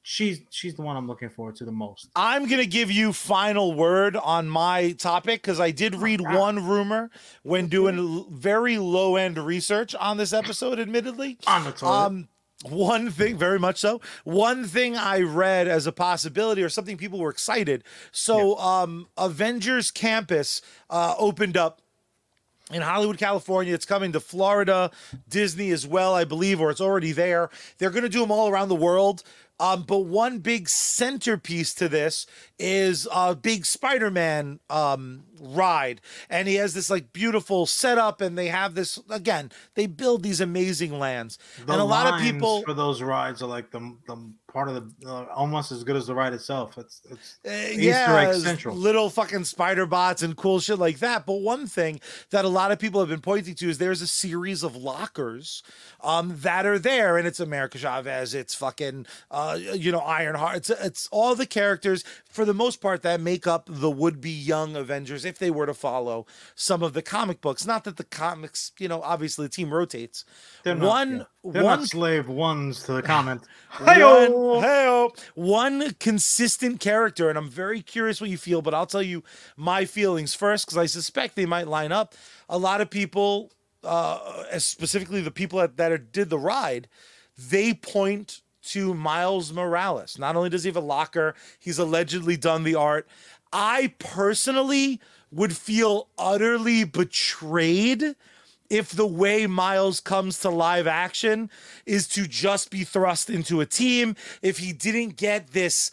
[SPEAKER 1] she's she's the one I'm looking forward to the most.
[SPEAKER 2] I'm gonna give you final word on my topic because I did read
[SPEAKER 1] Okay.
[SPEAKER 2] one rumor when doing very low end research on this episode. Admittedly,
[SPEAKER 1] On the toilet.
[SPEAKER 2] um, one thing, very much so. One thing I read as a possibility or something people were excited. So, um, Avengers Campus uh, opened up in Hollywood, California. It's coming to Florida, Disney as well, I believe, or it's already there. They're going to do them all around the world. Um, but one big centerpiece to this is a big Spider-Man um, ride, and he has this like beautiful setup, and they have this again. They build these amazing lands,
[SPEAKER 1] the
[SPEAKER 2] and a lot of people
[SPEAKER 1] for those rides are like the the part of the uh, almost as good as the ride itself. It's it's
[SPEAKER 2] Uh,
[SPEAKER 1] Easter
[SPEAKER 2] yeah,
[SPEAKER 1] egg central.
[SPEAKER 2] little fucking spider bots and cool shit like that. But one thing that a lot of people have been pointing to is there's a series of lockers um, that are there, and it's America Chavez, it's fucking uh, you know Ironheart, it's it's all the characters for the most part that make up the would-be young Avengers if they were to follow some of the comic books. Not that the comics, you know, obviously the team rotates.
[SPEAKER 1] they're not,
[SPEAKER 2] one
[SPEAKER 1] yeah. They're
[SPEAKER 2] one
[SPEAKER 1] not slave ones to the comment.
[SPEAKER 2] one,
[SPEAKER 1] hey-o.
[SPEAKER 2] one consistent character, and I'm very curious what you feel, but I'll tell you my feelings first because I suspect they might line up. A lot of people, uh, specifically the people that, that are, did the ride, they point to Miles Morales. Not only does he have a locker, he's allegedly done the art. I personally would feel utterly betrayed if the way Miles comes to live action is to just be thrust into a team, if he didn't get this.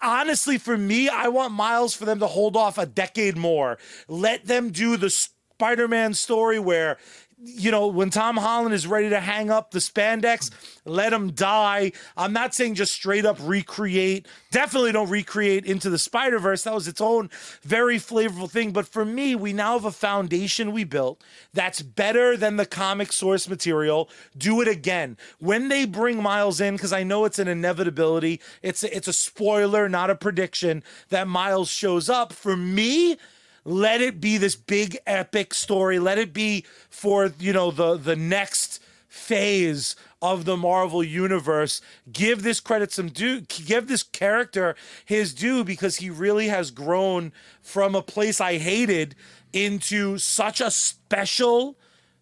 [SPEAKER 2] Honestly, for me, I want Miles for them to hold off a decade more. Let them do the Spider Man story where. You know, when Tom Holland is ready to hang up the spandex, let him die. I'm not saying just straight up recreate. Definitely don't recreate into the Spider Verse. That was its own very flavorful thing. But for me, we now have a foundation we built that's better than the comic source material. Do it again. When they bring Miles in, because I know it's an inevitability, it's a, it's a spoiler, not a prediction, that Miles shows up. For me, let it be this big epic story. Let it be for, you know, the the next phase of the Marvel universe. Give this credit some due. Give this character his due because he really has grown from a place I hated into such a special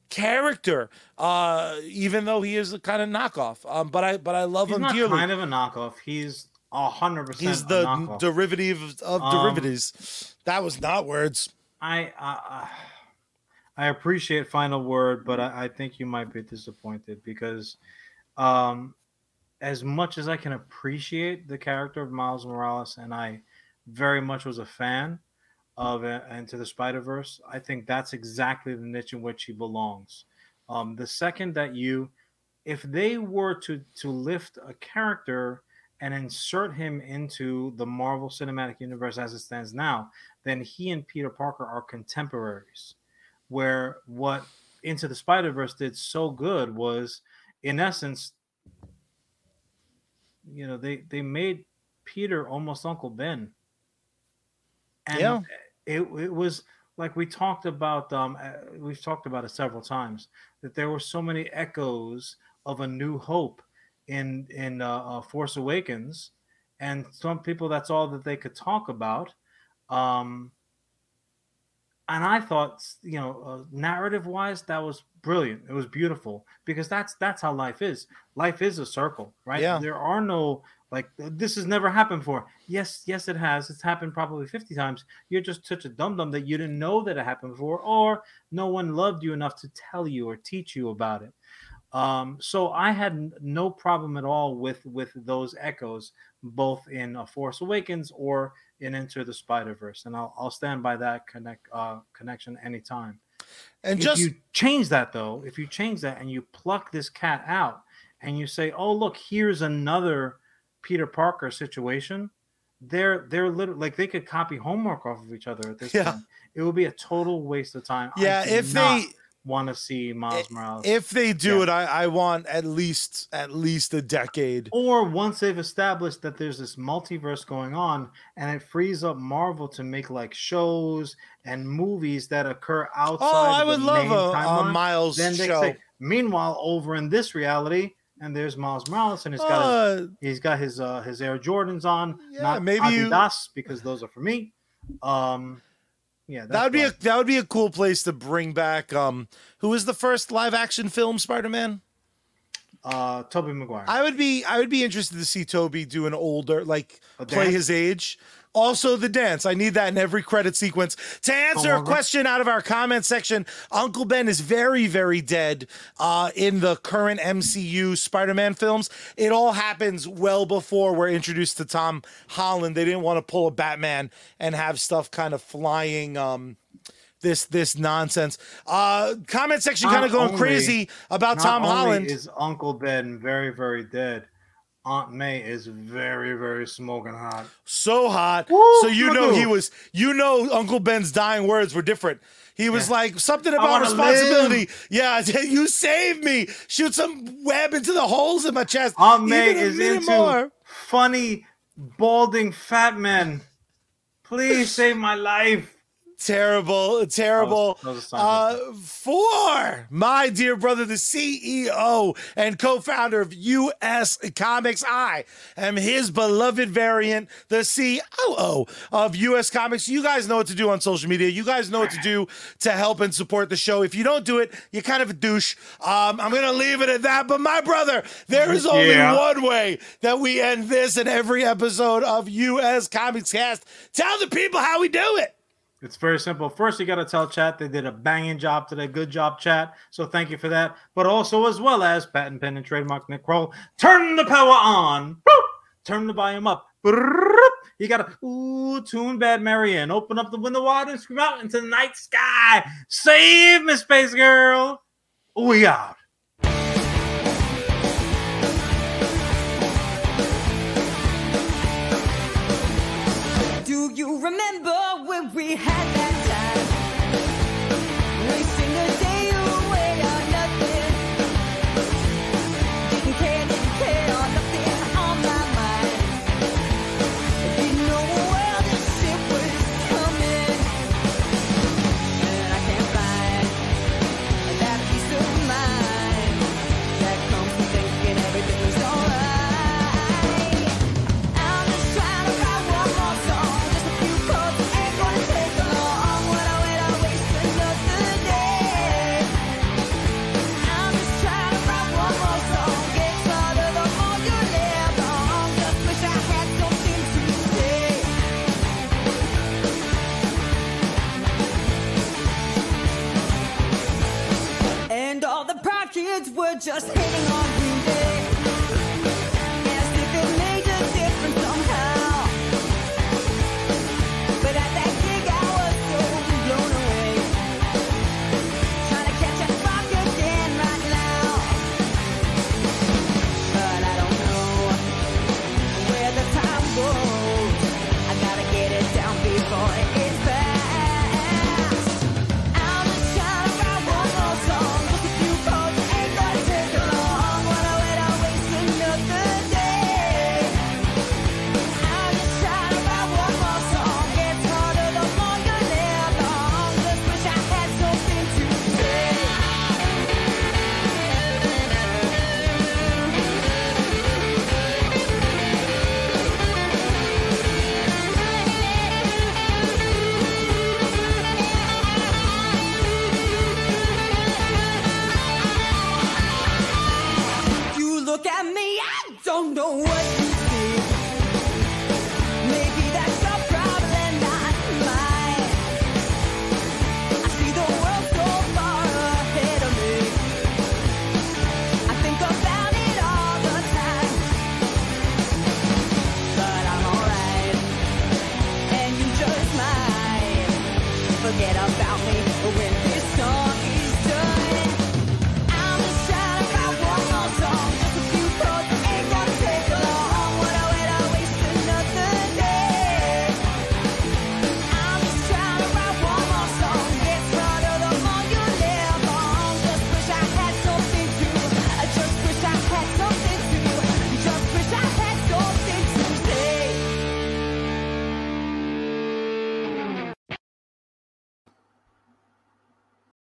[SPEAKER 2] character. Uh, even though he is a kind of knockoff. Um, but I but I love
[SPEAKER 1] He's
[SPEAKER 2] him
[SPEAKER 1] not
[SPEAKER 2] dearly.
[SPEAKER 1] kind of a knockoff. He's hundred percent.
[SPEAKER 2] He's the
[SPEAKER 1] knockoff.
[SPEAKER 2] derivative of,
[SPEAKER 1] Um,
[SPEAKER 2] derivatives. That was not words.
[SPEAKER 1] I I, I appreciate final word, but I, I think you might be disappointed because, um, as much as I can appreciate the character of Miles Morales, and I very much was a fan of uh, Into the Spider Verse, I think that's exactly the niche in which he belongs. Um, the second that you, if they were to to lift a character and insert him into the Marvel Cinematic Universe as it stands now, then he and Peter Parker are contemporaries. Where what Into the Spider Verse did so good was, in essence, you know, they they made Peter almost Uncle Ben. And
[SPEAKER 2] Yeah.
[SPEAKER 1] it, it was like we talked about um uh, we've talked about it several times that there were so many echoes of a new hope in in uh, uh, Force Awakens and some people that's all that they could talk about um and I thought, you know, uh, narrative wise, that was brilliant. It was beautiful because that's that's how life is. Life is a circle, right?
[SPEAKER 2] Yeah.
[SPEAKER 1] There are no like this has never happened before. Yes, yes, it has. It's happened probably fifty times. You're just such a dum dum that you didn't know that it happened before, or no one loved you enough to tell you or teach you about it. Um, so I had no problem at all with with those echoes, both in A Force Awakens or in Into the Spider Verse, and I'll I'll stand by that connect uh, connection anytime.
[SPEAKER 2] And
[SPEAKER 1] if
[SPEAKER 2] just
[SPEAKER 1] you change that though, if you change that and you pluck this cat out and you say, "Oh look, here's another Peter Parker situation," they're they're literally like they could copy homework off of each other at this
[SPEAKER 2] Yeah.
[SPEAKER 1] point. It would be a total waste of time.
[SPEAKER 2] Yeah, if they
[SPEAKER 1] want to see Miles Morales,
[SPEAKER 2] if they do
[SPEAKER 1] Yeah.
[SPEAKER 2] it, I, I want at least at least a decade.
[SPEAKER 1] or once they've established that there's this multiverse going on, and it frees up Marvel to make like shows and movies that occur outside.
[SPEAKER 2] Oh,
[SPEAKER 1] of
[SPEAKER 2] I
[SPEAKER 1] the
[SPEAKER 2] would love
[SPEAKER 1] main
[SPEAKER 2] a, a
[SPEAKER 1] timeline,
[SPEAKER 2] Miles
[SPEAKER 1] Then they
[SPEAKER 2] show.
[SPEAKER 1] say, meanwhile, over in this reality, and there's Miles Morales, and he's got his
[SPEAKER 2] Uh,
[SPEAKER 1] He's got his uh his Air Jordans on,
[SPEAKER 2] Yeah,
[SPEAKER 1] not
[SPEAKER 2] maybe you-
[SPEAKER 1] Adidas because those are for me. Um, yeah,
[SPEAKER 2] that would be a that would be a cool place to bring back. Um, who was the first live action film Spider Man?
[SPEAKER 1] uh Tobey Maguire.
[SPEAKER 2] I would be I would be interested to see Tobey do an older like play his age. Also the dance. I need that in every credit sequence. To answer a question out of our comment section, Uncle Ben is very very dead uh in the current MCU Spider-Man films. It all happens well before we're introduced to Tom Holland. They didn't want to pull a Batman and have stuff kind of flying um this this nonsense. Uh comment section kind of going
[SPEAKER 1] only-
[SPEAKER 2] crazy about Tom Holland.
[SPEAKER 1] is Uncle Ben very very dead. Aunt May is very very smoking hot.
[SPEAKER 2] so hot.
[SPEAKER 1] Woo,
[SPEAKER 2] so you know he was. You know Uncle Ben's dying words were different. He was
[SPEAKER 1] Yeah.
[SPEAKER 2] like something about
[SPEAKER 1] wanna
[SPEAKER 2] responsibility. Yeah, you saved me. Shoot some web into the holes in my chest.
[SPEAKER 1] Aunt May
[SPEAKER 2] Even
[SPEAKER 1] is into
[SPEAKER 2] more.
[SPEAKER 1] funny balding fat men. Please save my life.
[SPEAKER 2] Terrible, terrible.
[SPEAKER 1] That was- that was
[SPEAKER 2] Uh, for my dear brother, the CEO and co-founder of US Comics, I am his beloved variant, the COO of US Comics. You guys know what to do on social media. You guys know what to do to help and support the show. If you don't do it, you're kind of a douche. Um, I'm gonna leave it at that. But my brother, there is only
[SPEAKER 1] Yeah.
[SPEAKER 2] one way that we end this and every episode of US Comics Cast. Tell the people how we do it.
[SPEAKER 1] It's very simple. First, you got to tell chat they did a banging job today. Good job, chat. So thank you for that. But also, as well as patent pen and trademark Nick Kroll, turn the power on. Turn the volume up. You got to ooh tune Bad Mary in. Open up the window wide and scream out into the night sky. Save Miss space girl. We out.
[SPEAKER 3] You remember when we had that